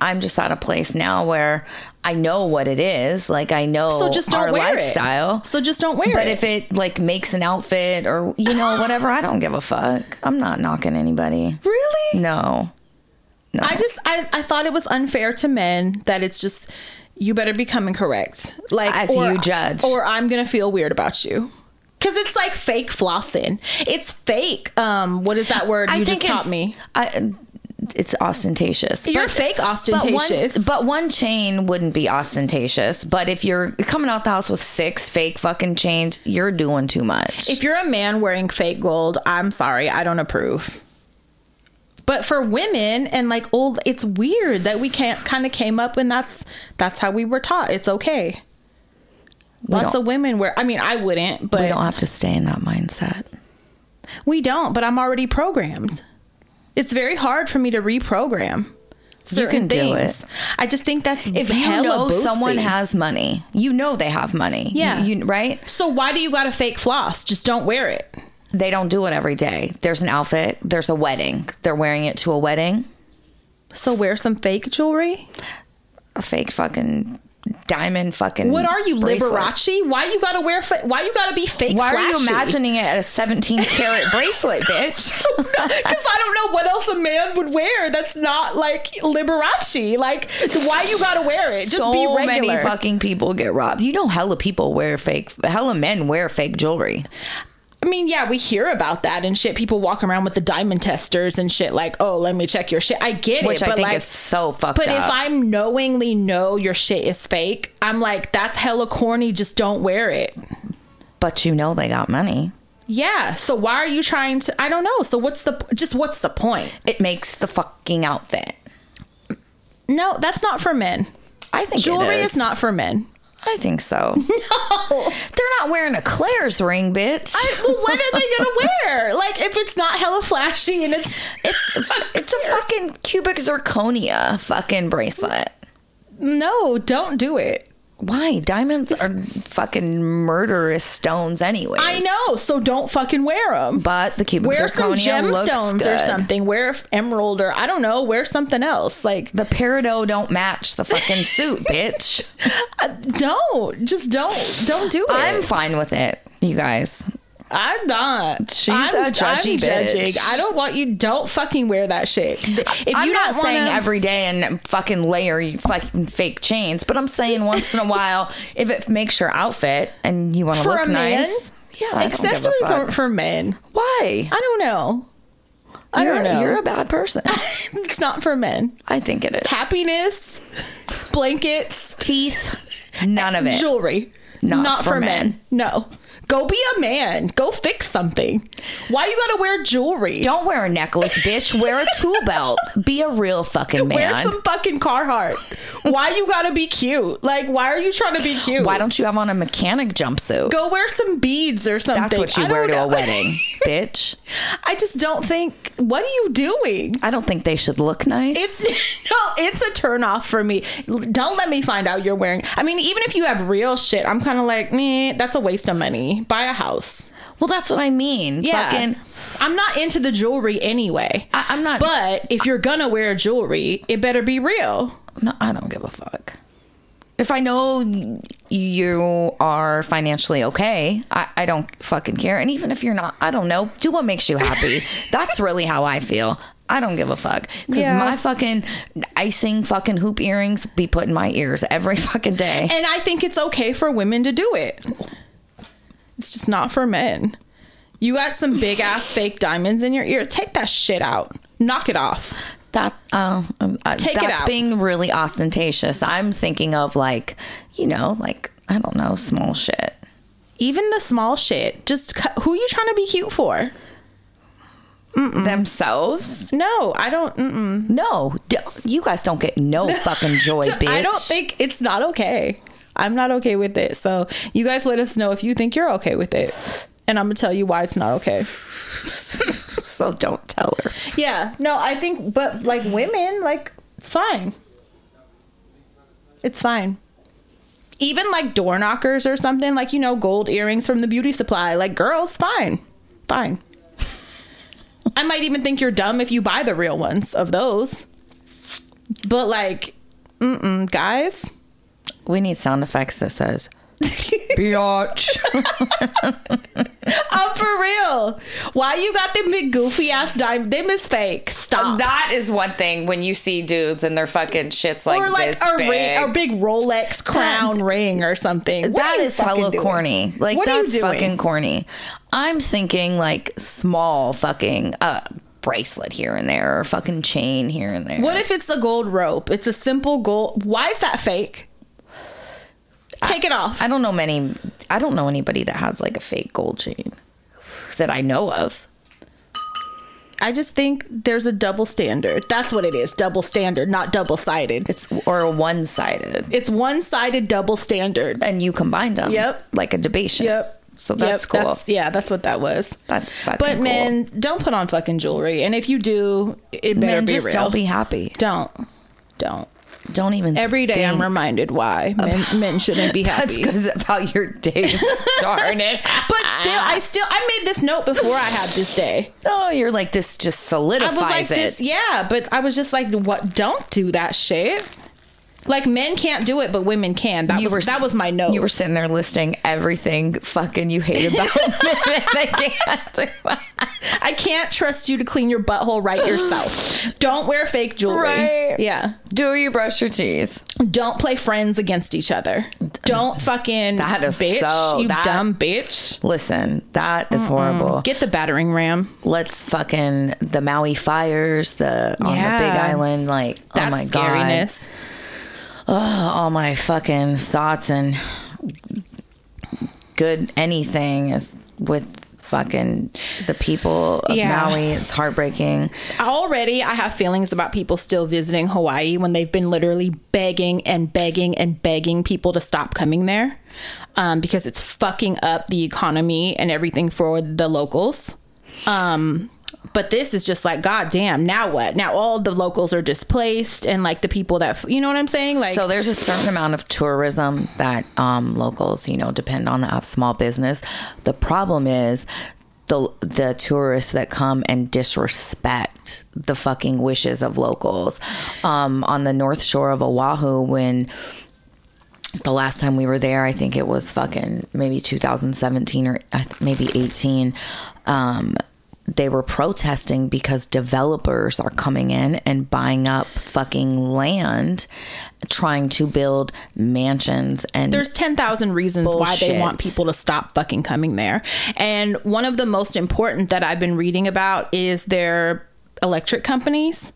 I'm just at a place now where I know what it is. Like, I know So just don't our wear lifestyle. it. So just don't wear But it. But if it like makes an outfit or you know whatever, I don't give a fuck. I'm not knocking anybody. really, No, no. I just I, I thought it was unfair to men that it's just you better be coming correct, like As or, you judge. or I'm gonna feel weird about you. Cause it's like fake flossing. It's fake. Um, what is that word you just taught me? I, it's ostentatious. You're But- fake But ostentatious. one, but one chain wouldn't be ostentatious. But if you're coming out the house with six fake fucking chains, you're doing too much. if you're a man wearing fake gold, I'm sorry, I don't approve. But for women and like old, it's weird that we can't kind of came up and that's that's how we were taught. It's okay. Lots of women wear. I mean, I wouldn't, but we don't have to stay in that mindset. We don't, but I'm already programmed. It's very hard for me to reprogram. Certain can do things. I just think that's If you know someone has money, you know they have money. Yeah. You, you- right? So why do you got to fake floss? Just don't wear it. They don't do it every day. There's an outfit. There's a wedding. They're wearing it to a wedding. So wear some fake jewelry. A fake fucking diamond fucking. What are you, bracelet. Liberace? Why you got to wear? Fa- why you got to be fake? Why are you imagining it at a 17 karat bracelet, bitch? Because I don't know what else a man would wear that's not like Liberace. Like, why you gotta wear it? Just so be regular. many fucking people get robbed. You know, hella people wear fake. Hella men wear fake jewelry. I mean, yeah, we hear about that and shit. People walk around with the diamond testers and shit. Like, oh, let me check your shit. I get Which it, I but think like, is so fucked But up. if I'm knowingly know your shit is fake, I'm like, that's hella corny. Just don't wear it. but you know they got money. Yeah. So why are you trying to? I don't know. So what's the just what's the point? It makes the fucking outfit. No, that's not for men. I think Jewelry is. is not for men. I think so. No, They're not wearing a Claire's ring, bitch. I, well, what are they gonna wear? Like, if it's not hella flashy and it's it's, it's a fucking cubic zirconia fucking bracelet. no, don't do it. Why? Diamonds are fucking murderous stones, anyway. I know, so don't fucking wear them. But the cubic Wear some gemstones or something. Wear emerald or I don't know. Wear something else. Like, The peridot don't match the fucking suit, bitch. Uh, don't just don't don't do it. I'm fine with it, you guys. I'm not. She's I'm, a judgy I'm judging. bitch. I don't want you. Don't fucking wear that shit. If I'm you not don't saying wanna, every day and fucking layer you fucking fake chains, but I'm saying once in a while if it makes your outfit and you want to look a man, nice. Yeah, I don't give a accessories aren't for men. Why? I don't know. I you're, don't know. You're a bad person. it's not for men. I think it is. Happiness, blankets, teeth, none of it. jewelry. Not Not, for for, men. men. No. Go be a man. Go fix something. Why you gotta wear jewelry? Don't wear a necklace, bitch. Wear a tool belt. Be a real fucking man. wear some fucking Carhartt. why you gotta be cute? Like, why are you trying to be cute? Why don't you have on a mechanic jumpsuit? go wear some beads or something? That's what you I wear to a wedding, bitch. I just don't think. What are you doing? I don't think they should look nice. It's no, it's a turn off for me. Don't let me find out you're wearing. I mean, even if you have real shit, I'm kind of like, meh, that's a waste of money. Buy a house. well, that's what I mean. Yeah. Fucking, I'm not into the jewelry anyway. I, I'm not. But if you're gonna wear jewelry, it better be real. No, I don't give a fuck. If I know you are financially okay, I, I don't fucking care. And even if you're not, I don't know. Do what makes you happy. That's really how I feel. I don't give a fuck. Because Yeah. my fucking icing fucking hoop earrings be put in my ears every fucking day. And I think it's okay for women to do it. It's just not for men. You got some big ass fake diamonds in your ear. Take that shit out. Knock it off. That uh, um, uh, Take it that's out. being really ostentatious. I'm thinking of like, you know, like I don't know, small shit. Even the small shit. Just cu- who are you trying to be cute for? themselves. No, I don't. Mm-mm. No, d- you guys don't get no fucking joy, bitch. I don't think it's not okay. I'm not okay with it. So you guys let us know if you think you're okay with it. And I'm gonna tell you why it's not okay. so. Don't tell her. Yeah, no, I think, but like women, like it's fine. It's fine. Even like door knockers or something, like you know, gold earrings from the beauty supply. Like girls, fine, fine. I might even think you're dumb if you buy the real ones of those. But like, mm-mm, guys, We need sound effects that says biatch. I'm for real. Why you got them big goofy ass diamond? Them is fake. Stop. that is one thing when you see dudes and their fucking shits like, or like this a big. ring, a big Rolex crown ring or something. What That are you is fucking hella doing? corny. Like What that's fucking corny. I'm thinking like small fucking uh bracelet here and there or fucking chain here and there. What if it's a gold rope? It's a simple gold. Why is that fake? Take it off. I don't know many I don't know anybody that has like a fake gold chain that I know of. I just think there's a double standard. That's what it is. Double standard, not double sided. It's or one sided. It's one sided double standard. And you combined them. Yep. Like a debation. Yep. So that's Yep, cool. That's, yeah, that's what that was. That's fucking But cool. men, don't put on fucking jewelry. And if you do, it better Men be just real. don't be happy. Don't. Don't. Don't even Every day I'm reminded why men, men shouldn't be That's happy. because of how your day started. But still, I still I made this note before I had this day. oh, you're like this just I solidifies was like it. this, yeah, but I was just like, what? Don't do that shit. Like men can't do it, but women can. That was that was my note. You were sitting there listing everything fucking you hate about men. They can't. I can't trust you to clean your butthole right yourself. Don't wear fake jewelry. Right. Yeah. Do you brush your teeth? Don't play friends against each other. Don't fucking That is bitch. so- you that- dumb bitch. Listen, that is horrible. Get the battering ram. Let's fucking the Maui fires, the on the Big Island, like oh That oh my scariness. God, all my fucking thoughts and good anything is with fucking the people of Yeah. Maui. It's heartbreaking. Already, I have feelings about people still visiting Hawaii when they've been literally begging and begging and begging people to stop coming there um, because it's fucking up the economy and everything for the locals. Um, but this is just like, God damn, now what? Now all the locals are displaced and like the people that, you know what I'm saying? Like, so there's a certain amount of tourism that um, locals, you know, depend on have small business. The problem is the the tourists that come and disrespect the fucking wishes of locals. Um, on the north shore of Oahu, when the last time we were there, I think it was fucking maybe 2017 or maybe 18. Um, they were protesting because developers are coming in and buying up fucking land, trying to build mansions and there's 10,000 reasons why they want people to stop fucking coming there. And one of the most important that I've been reading about is their electric companies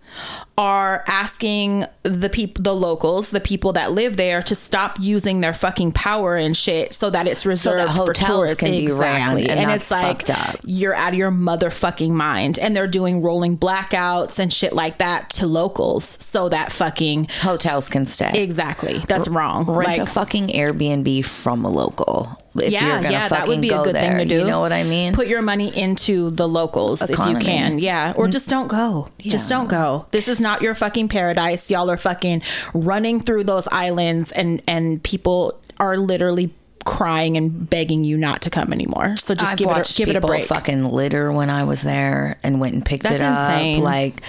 are asking the people the locals the people that live there to stop using their fucking power and shit so that it's reserved that for hotels tourists can be ran, and and it's like up. you're out of your motherfucking mind and they're doing rolling blackouts and shit like that to locals so that fucking hotels can stay. exactly that's wrong Rent like, a fucking Airbnb from a local. If yeah, you're gonna yeah, that would fucking be a good there. thing to do. You know what I mean? Put your money into the locals Economy. if you can. Yeah. Or mm. just don't go. Just don't go. This is not your fucking paradise. Y'all are fucking running through those islands and and people are literally crying and begging you not to come anymore. So just I've give it a, give it a break. fucking litter when I was there and went and picked That's it up. insane. Like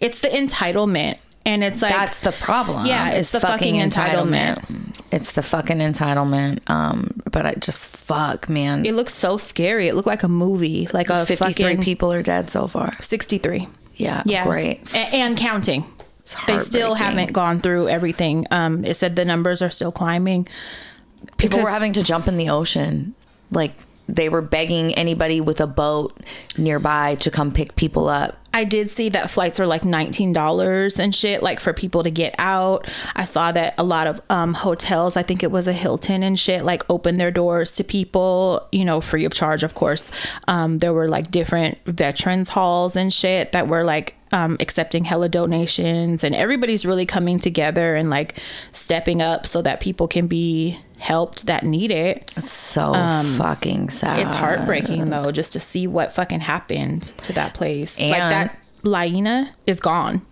It's the entitlement. And it's like that's the problem. Yeah, it's the fucking entitlement. It's the fucking entitlement. Um, but I just fuck, man. it looks so scary. It looked like a movie. Like a 53 fucking people are dead so far. 63. Yeah, Yeah. great. A- and counting. It's They still haven't gone through everything. Um, it said the numbers are still climbing. People were having to jump in the ocean. Like they were begging anybody with a boat nearby to come pick people up. I did see that flights are like $19 and shit, like for people to get out. I saw that a lot of um, hotels, I think it was a Hilton and shit, like opened their doors to people, you know, free of charge, of course. Um, there were like different veterans halls and shit that were like um, accepting hella donations, and everybody's really coming together and like stepping up so that people can be helped that need it. It's so fucking sad. Um, It's heartbreaking though, just to see what fucking happened to that place. like that Lahaina is gone.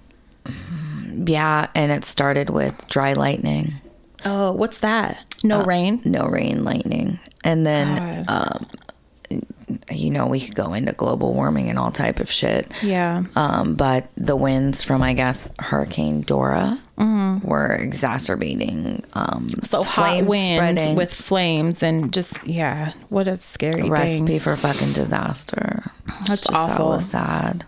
Yeah, and it started with dry lightning. Oh, what's that? No rain. no rain, lightning, and then um, you know we could go into global warming and all type of shit. Yeah. Um, but the winds from I guess Hurricane Dora were exacerbating. Um, So hot wind spreading. with flames and just yeah, what a scary recipe thing. for fucking disaster. That's just awful. Hella sad.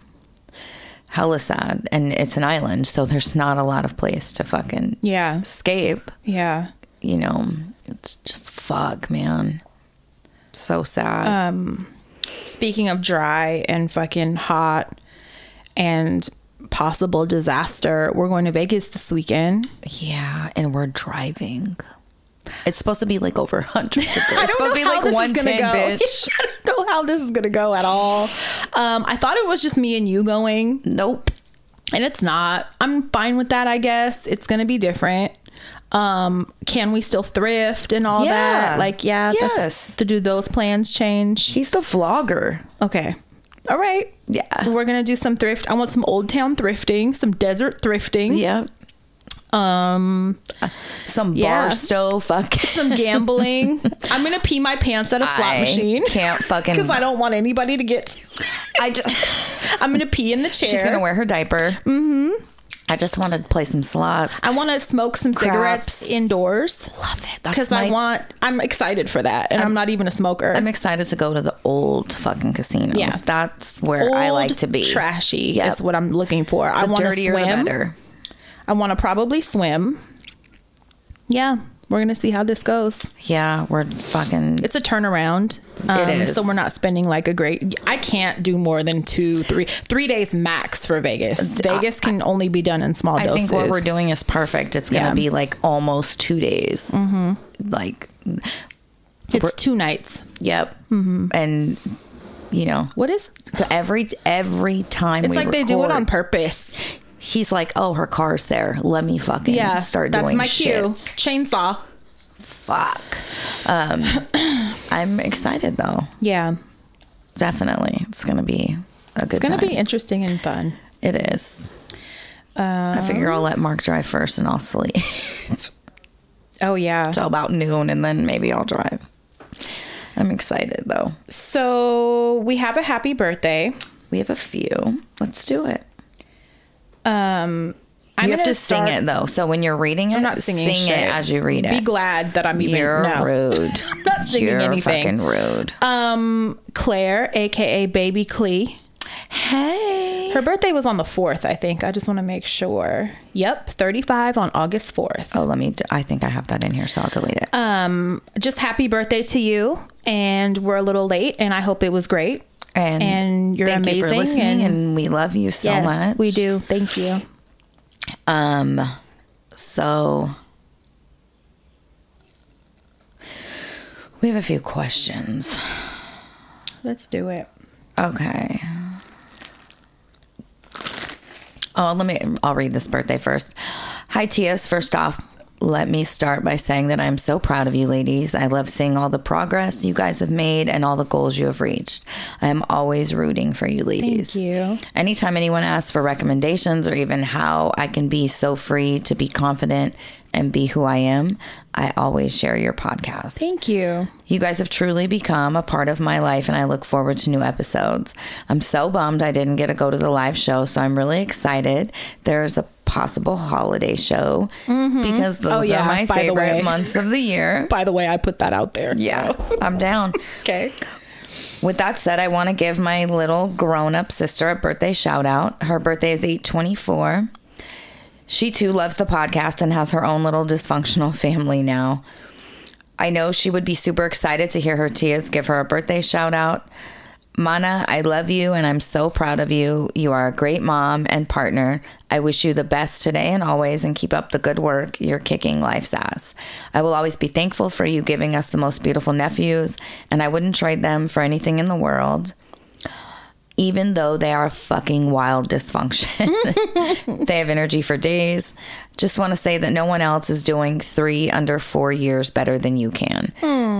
Hella sad, and it's an island, so there's not a lot of place to fucking Yeah. escape. Yeah. You know, it's just fuck, man. So sad. Um, Speaking of dry and fucking hot and possible disaster, we're going to Vegas this weekend. Yeah, and we're driving. It's supposed to be like over 100 degrees. I It's supposed to be like this is gonna 110, go. bitch. I don't know how this is gonna go at all. Um, I thought it was just me and you going, Nope. and it's not. I'm fine with that. I guess it's gonna be different. Um, can we still thrift and all Yeah. that? Like, yeah, Yes. that's to do those plans change. He's the vlogger. Okay. All right. Yeah. We're gonna do some thrift. I want some old town thrifting, some desert thrifting. Yeah. Um, Some Yeah. bar stove fucking. some gambling. I'm gonna pee my pants at a slot I machine Can't fucking. because I don't want anybody to get. To I just. I'm gonna pee in the chair. She's gonna wear her diaper. Mm-hmm. I just want to play some slots. I want to smoke some cigarettes Craps. indoors Love it. Because my. I want. I'm excited for that, and I'm, not even a smoker. I'm excited to go to the old fucking casinos. Yeah. That's where I like to be. Trashy Yep. is what I'm looking for. I want to the swim. I want to probably swim. Yeah, we're gonna see how this goes. Yeah, we're fucking. It's a turnaround. Um, is. So we're not spending like a great. I can't do more than two, three, three days max for Vegas. Vegas can only be done in small doses. I doses. think what we're doing is perfect. It's gonna Yeah. be like almost two days. Mm-hmm. Like, It's two nights. yep. Mm-hmm. And you know, What is? every every time It's like they do it on purpose. He's like, "Oh, her car's there. Let me fucking Yeah, start doing." that's my shit." cue. Chainsaw. Fuck. Um, I'm excited though. Yeah, Definitely, it's gonna be a good. it's gonna time. be interesting and fun. It is. I figure I'll let Mark drive first, and I'll sleep Oh yeah. till about noon, and then maybe I'll drive. I'm excited though. So we have a happy birthday. We have a few. Let's do it. Um, I'm you have to sing it though. So when you're reading it, I'm not singing sing shit. it as you read it. Be glad that I'm even. You're no. rude. I'm not singing You're anything. fucking rude. Um, Claire, aka Baby Clee. hey. Her birthday was on the 4th, I think. I just want to make sure. Yep, 35 on August 4th. Oh, let me. d- I think I have that in here, so I'll delete it. Um, just happy birthday to you. And we're a little late, and I hope it was great. And and you're thank you for amazing, listening, and- and, we love you so yes, much. we do. Thank you. Um, so we have a few questions. Let's do it. Okay. Oh, let me. I'll read this birthday first. Hi, Tias. First off, let me start by saying that I'm so proud of you, ladies. I love seeing all the progress you guys have made and all the goals you have reached. I am always rooting for you, ladies. Thank you. Anytime anyone asks for recommendations or even how I can be so free to be confident and be who I am, I always share your podcast. Thank you. You guys have truly become a part of my life, and I look forward to new episodes. I'm so bummed I didn't get to go to the live show, so I'm really excited. There's a possible holiday show mm-hmm. because oh, those Oh, yeah, are my by favorite months of the year. By the way, I put that out there. Yeah, so. I'm down. Okay. With that said, I want to give my little grown up sister a birthday shout out. Her birthday is 824. She too loves the podcast and has her own little dysfunctional family now. I know she would be super excited to hear her Tias give her a birthday shout out. Mana, I love you and I'm so proud of you. You are a great mom and partner. I wish you the best today and always and keep up the good work. You're kicking life's ass. I will always be thankful for you giving us the most beautiful nephews, and I wouldn't trade them for anything in the world even though they are fucking wild dysfunction. they have energy for days. Just want to say that no one else is doing three under four years better than you can.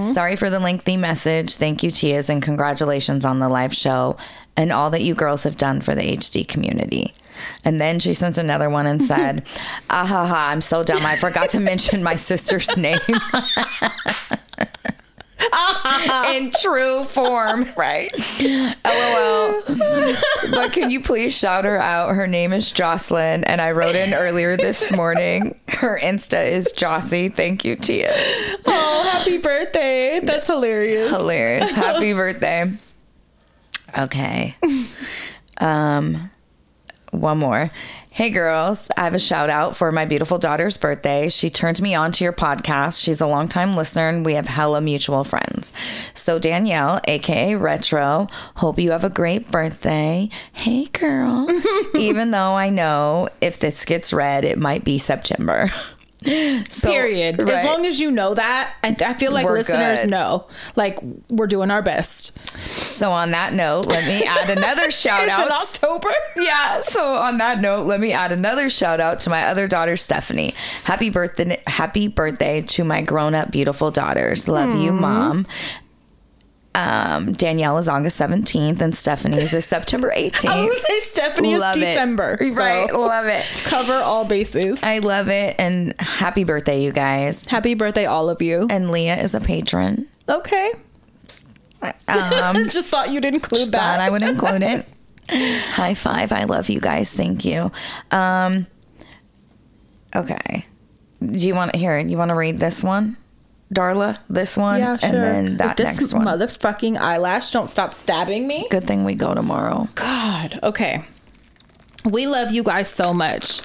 Sorry for the lengthy message. Thank you, Tias, and congratulations on the live show and all that you girls have done for the HD community. And then she sent another one and said, Ah ha ha, I'm so dumb. I forgot to mention my sister's name. In true form. Right. LOL. but can you please shout her out? Her name is Jocelyn, and I wrote in earlier this morning. Her Insta is Jossie. Thank you, Tias. Oh, happy birthday. That's hilarious. Hilarious. Happy birthday. Okay. Um, one more. Hey girls, I have a shout out for my beautiful daughter's birthday. She turned me on to your podcast. She's a longtime listener and we have hella mutual friends. So, Danielle, aka Retro, hope you have a great birthday. Hey girl. Even though I know if this gets read, it might be September. So- Period. As long as you know that, I, I feel like We're listeners good. know. Like we're doing our best. So, on that note, let me add another shout It's in out. October. Yeah. So on that note, let me add another shout out to my other daughter, Stephanie. Happy birthday! Happy birthday to my grown-up beautiful daughters. Love you, mom. Um, Danielle is August seventeenth, and Stephanie's is September I was eighteenth. gonna say Stephanie is Love it. December. so right? Love it. Cover all bases. I love it, and happy birthday, you guys. Happy birthday, all of you. And Leah is a patron. Okay. Um, Just thought you'd include Just that. thought I would include it. High five. I love you guys. Thank you. Um, okay. Do you want to hear it? You want to read this one? Darla, this one, yeah, sure. and then that this next one. This motherfucking eyelash don't stop stabbing me. Good thing we go tomorrow. God. Okay. We love you guys so much.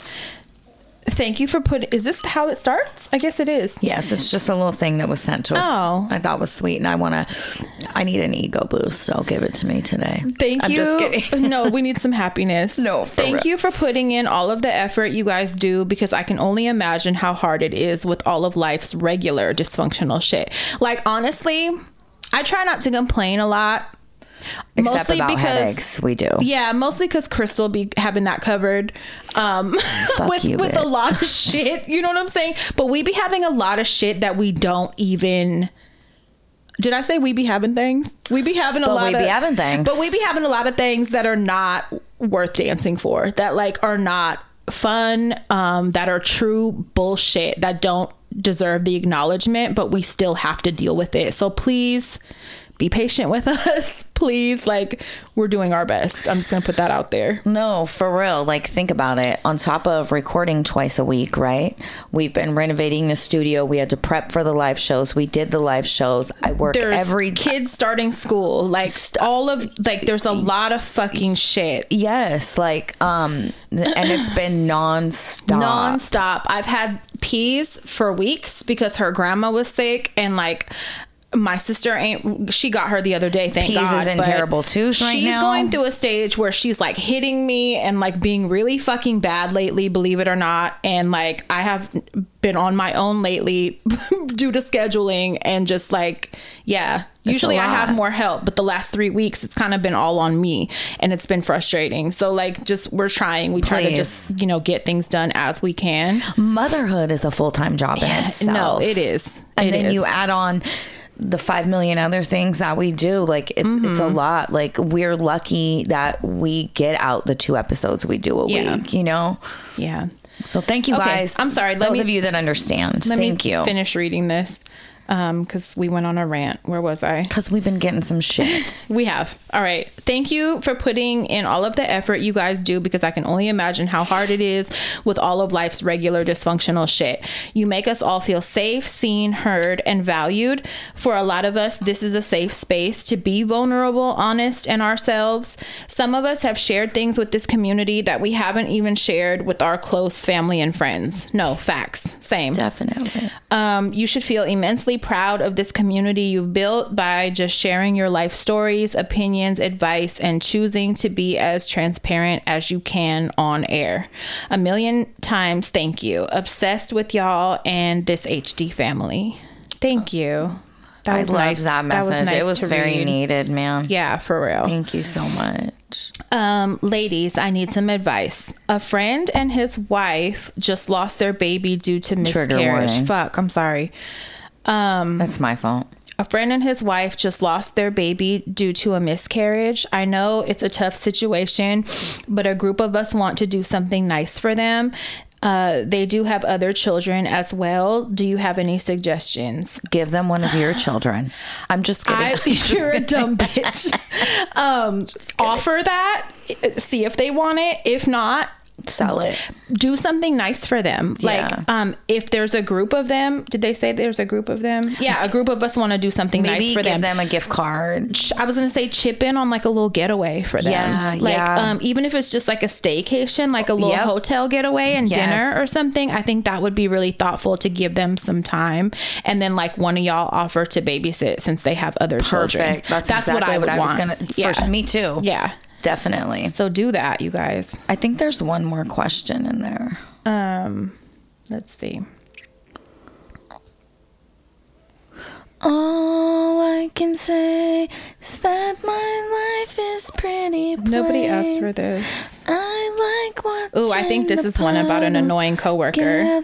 Thank you for putting. Is this how it starts? I guess it is. Yes, it's just a little thing that was sent to us. Oh. I thought was sweet, and I want to. I need an ego boost, so give it to me today. Thank I'm you. Just kidding. no, we need some happiness. No, Thank real. you for putting in all of the effort you guys do because I can only imagine how hard it is with all of life's regular dysfunctional shit. Like honestly, I try not to complain a lot. Except about headaches, we do. Yeah, mostly because Crystal be having that covered um, with you, with a lot of shit. You know what I'm saying? But we be having a lot of shit that we don't even. Did I say we be having things? We be having a But lot. we of, be having things. But we be having a lot of things that are not worth dancing for. That like are not fun. Um, that are true bullshit. That don't deserve the acknowledgement. But we still have to deal with it. So please be patient with us. Please, like we're doing our best. I'm just gonna put that out there. No, for real. Like, think about it. On top of recording twice a week, right? We've been renovating the studio. We had to prep for the live shows. We did the live shows. I work There's every kids starting school, like all of like. There's a lot of fucking shit. Yes, like, um, and it's been nonstop. nonstop. I've had peas for weeks because her grandma was sick and like my sister ain't she got her the other day thank Peas God, is in terrible twos right she's now. going through a stage where she's like hitting me and like being really fucking bad lately believe it or not and like I have been on my own lately due to scheduling and just like yeah usually i have more help but the last 3 weeks it's kind of been all on me and it's been frustrating so like just we're trying we try to just you know get things done as we can Motherhood is a full time job in itself. no, it is. And It then is. you add on the five million other things that we do. Like it's it's Mm-hmm. a lot. Like we're lucky that we get out the two episodes we do a Yeah. week. You know. yeah. So thank you Okay, guys. I'm sorry, let Those me- of you that understand. Let thank me you. finish reading this because we went on a rant. Where was I? Because we've been getting some shit. We have. All right. Thank you for putting in all of the effort you guys do because I can only imagine how hard it is with all of life's regular dysfunctional shit. You make us all feel safe, seen, heard, and valued. For a lot of us, this is a safe space to be vulnerable, honest, and ourselves. Some of us have shared things with this community that we haven't even shared with our close family and friends. No, facts. Same. Definitely. Um, you should feel immensely immensely proud of this community you've built by just sharing your life stories, opinions, advice, and choosing to be as transparent as you can on air. A million times thank you. Obsessed with y'all and this HD family. Thank you. That I was nice. that message. nice it was very read. needed, man. Yeah, for real. Thank you so much. Um, ladies, I need some advice. A friend and his wife just lost their baby due to miscarriage. Fuck, I'm sorry. Um, That's my fault. a friend and his wife just lost their baby due to a miscarriage. I know it's a tough situation, but a group of us want to do something nice for them. Uh, they do have other children as well. Do you have any suggestions? Give them one of your children. I'm just kidding. I, you're a dumb bitch. um, offer that. See if they want it. If not, Sell it. do something nice for them. Yeah. Like, um, if there's a group of them, did they say there's a group of them? Yeah, a group of us want to do something Maybe nice for give them. them. a gift card. I was gonna say chip in on like a little getaway for them. Yeah, like yeah. um, even if it's just like a staycation, like a little Yep. hotel getaway and Yes. dinner or something. I think that would be really thoughtful to give them some time, and then like one of y'all offer to babysit since they have other children. Perfect. That's, exactly what I would was want. gonna. yeah. For me too. yeah. Definitely. So do that, you guys. I think there's one more question in there. Um, let's see. All I can say is that my life is pretty. Nobody asked for this. I like what. Ooh, I think this is one about an annoying coworker.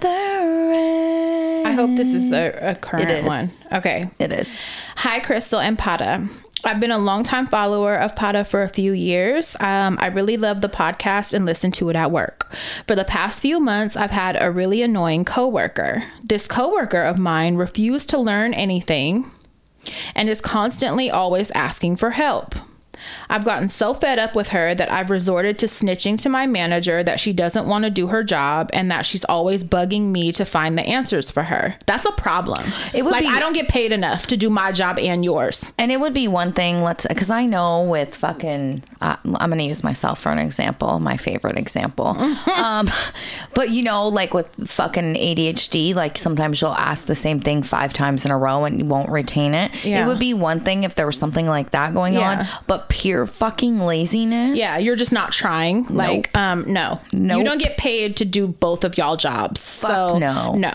I hope this is a, a current one. Okay. It is. Hi, Crystal and Pata. I've been a longtime follower of Pata for a few years. Um, I really love the podcast and listen to it at work. For the past few months, I've had a really annoying coworker. This coworker of mine refused to learn anything and is constantly always asking for help. I've gotten so fed up with her that I've resorted to snitching to my manager that she doesn't want to do her job and that she's always bugging me to find the answers for her. That's a problem. It would like be- I don't get paid enough to do my job and yours. And it would be one thing, let's, because I know with fucking, uh, I'm going to use myself for an example, my favorite example. um, but you know, like with fucking ADHD, like sometimes you'll ask the same thing five times in a row and you won't retain it. Yeah. It would be one thing if there was something like that going Yeah. on, but pure fucking laziness. Yeah, you're just not trying. Like, um, no, Nope. you don't get paid to do both of y'all jobs. so no. no.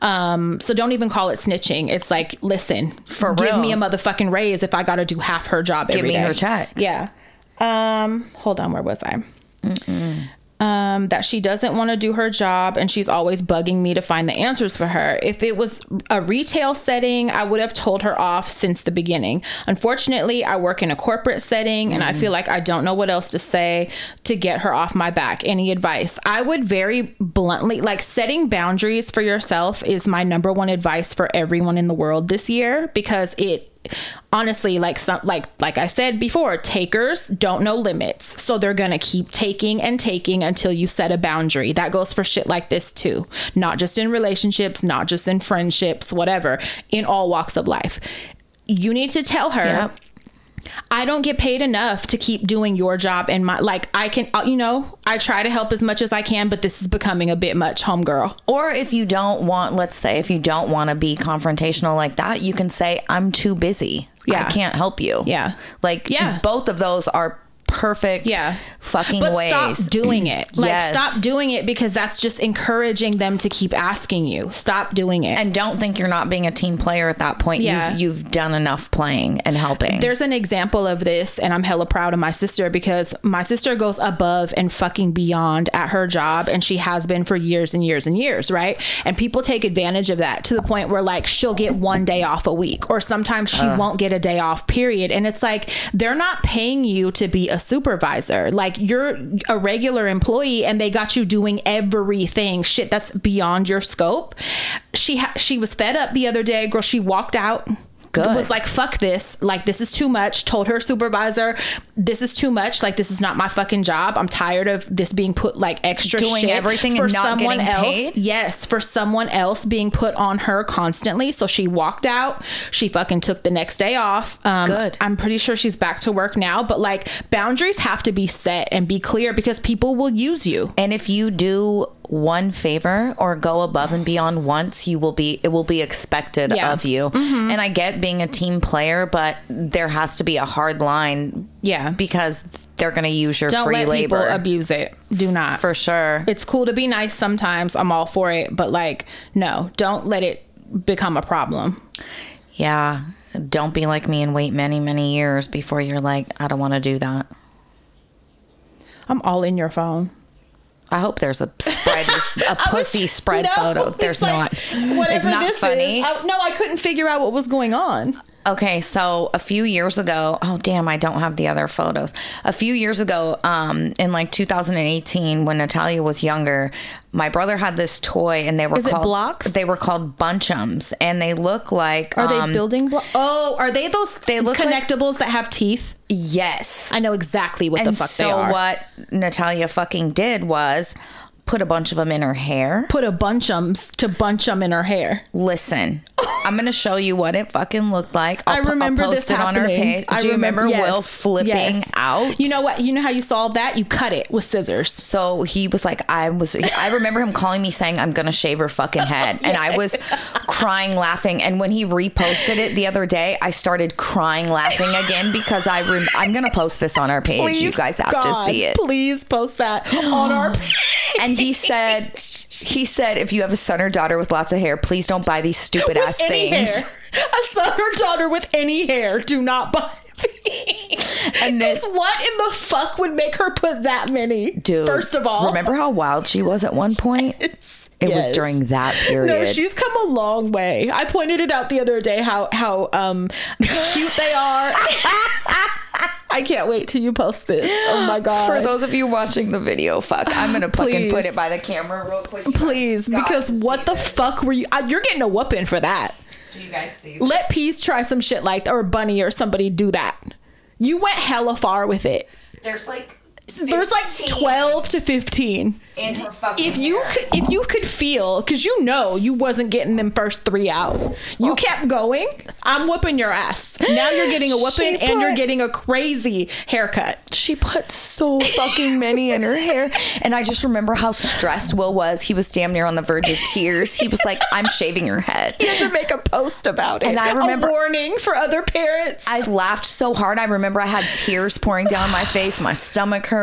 Um, so don't even call it snitching. It's like, listen, For give real. me a motherfucking raise if I got to do half her job. Give every me day. her check. Yeah. Um, hold on, where was I? Um, that she doesn't want to do her job and she's always bugging me to find the answers for her. If it was a retail setting, I would have told her off since the beginning. Unfortunately, I work in a corporate setting and I feel like I don't know what else to say to get her off my back. Any advice? I would very bluntly like setting boundaries for yourself is my number one advice for everyone in the world this year because it honestly like some like like i said before takers don't know limits. So they're gonna keep taking and taking until you set a boundary. That goes for shit like this too. Not just in relationships not just in friendships whatever. In all walks of life. You need to tell her Yep. I don't get paid enough to keep doing your job and my like I can uh, you know I try to help as much as I can but this is becoming a bit much homegirl Or if you don't want, let's say, if you don't want to be confrontational like that, you can say, I'm too busy. Yeah. I can't help you. Yeah. Like, Yeah. both of those are perfect Yeah. fucking but ways. stop doing it like Yes. stop doing it because that's just encouraging them to keep asking you stop doing it and don't think you're not being a team player at that point. Yeah. You've, you've done enough playing and helping. there's an example of this and i'm hella proud of my sister because my sister goes above and fucking beyond at her job and she has been for years and years and years right and people take advantage of that to the point where like she'll get one day off a week or sometimes she uh. won't get a day off period and it's like they're not paying you to be a supervisor. Like you're a regular employee and they got you doing everything. Shit that's beyond your scope. She ha- she was fed up the other day. Girl she walked out Good. was like fuck this. Like this is too much. Told her supervisor this is too much. Like this is not my fucking job. I'm tired of this being put like extra Doing shit everything and not getting else. paid? yes for someone else being put on her constantly. So she walked out. She fucking took the next day off. Um, Good. i'm pretty sure she's back to work now. But like boundaries have to be set and be clear because people will use you. And if you do one favor or go above and beyond once, you will be it will be expected Yeah. of you. Mm-hmm. And I get being a team player, but there has to be a hard line Yeah. because they're going to use your Don't free let labor people abuse it. Do not. for sure. it's cool to be nice sometimes. I'm all for it, but like, no, don't let it become a problem. Yeah. Don't be like me and wait many, many years before you're like, I don't want to do that. I'm all in your phone. I hope there's a a pussy spread No, photo. There's like, not. Whatever It's not this funny. is. I, no, I couldn't figure out what was going on. Okay, so a few years ago, oh damn, I don't have the other photos. A few years ago, um, in like 2018, when Natalia was younger, my brother had this toy, and they were Is it called blocks? They were called Bunchems, and they look like Are um, they building blocks? Oh, are they those They look like- connectables that have teeth? Yes, I know exactly what the fuck so they are. what Natalia fucking did was put a bunch of them in her hair. Put a Bunchems to bunch them in her hair. Listen, I'm gonna show you what it fucking looked like. I'll, I pu- I'll remember post this it on her happening. page. I Do you remember, yes, Will flipping yes. out? You know what? You know how you solve that? You cut it with scissors. So he was like, I was, I remember him calling me saying, I'm to shave her fucking head. And I was crying, laughing. And when he reposted it the other day, I started crying, laughing again because I, rem- I'm to post this on our page. you guys have God, to see it. Please post that on our page. And he said, he said, if you have a son or daughter with lots of hair, please don't buy these stupid ass any things. hair. A son or daughter with any hair, do not buy these. And then- Because what in the fuck would make her put that many? Dude, First of all, remember how wild she was at one point? It was during that period. No, she's come a long way. I pointed it out the other day how how um cute they are. I can't wait till you post this. Oh my god. For those of you watching the video, fuck, I'm gonna fucking put it by the camera real quick. You Please, because what the this. fuck were you? Uh, you're getting a whooping for that. Do you guys see? Let Peace try some shit like or Bunny or somebody do that. You went hella far with it. There's like There's like 12 to 15. in her fucking If you hair. could, if you could feel, because you know you wasn't getting them first three out, you kept going. I'm whooping your ass. Now you're getting a whooping, She and you're getting a crazy haircut. she put so fucking many in her hair. And I just remember how stressed Will was. He was damn near on the verge of tears. He was like, I'm shaving your head. You had to make a post about it. And I remember- a warning for other parents. I laughed so hard. I remember I had tears pouring down my face. My stomach hurt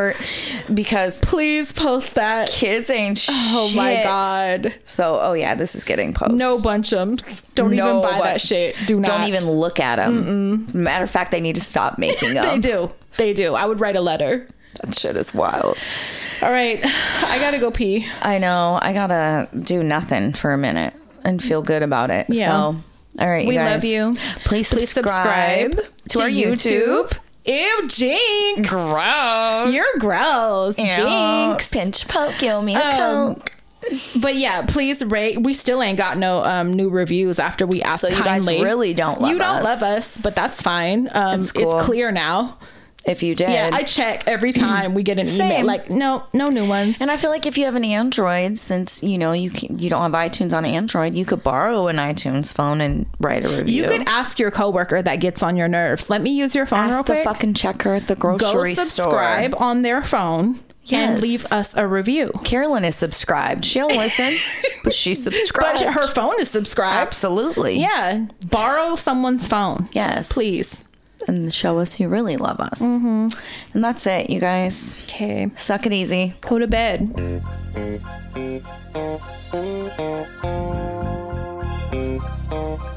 because Please post that. kids ain't shit. Oh my God. So, oh yeah, this is getting posted. No Bunchems. Don't No, even buy but that shit. Do not. Don't even look at them. Matter of fact, they need to stop making them. They do. They do. I would write a letter. That shit is wild. All right. I gotta go pee. I know. I gotta do nothing for a minute and feel good about it. Yeah. So, all right, you We love you. Please subscribe, to, our YouTube. Ew, Jinx. Gross. You're gross. Jinx. Pinch poke, give me a Um, coke. But yeah, please rate. We still ain't got no um, new reviews after we asked So you guys really don't love us. You don't love us, but that's fine. Um, It's it's, clear now. If you did. Yeah, I check every time we get an email. Same. Like, no, no new ones. and I feel like if you have an Android, since you know you can, you don't have iTunes on Android, you could borrow an iTunes phone and write a review. You could ask your coworker that gets on your nerves. Let me use your phone real ask the fucking checker at the grocery store. Go subscribe store. on their phone Yes. and leave us a review. Carolyn is subscribed. She'll listen, but she's subscribed. But her phone is subscribed. Absolutely. Yeah, borrow someone's phone. Yes. please. And show us you really love us. Mm-hmm. And that's it, you guys. Okay, Suck it easy. go to bed. Thank you.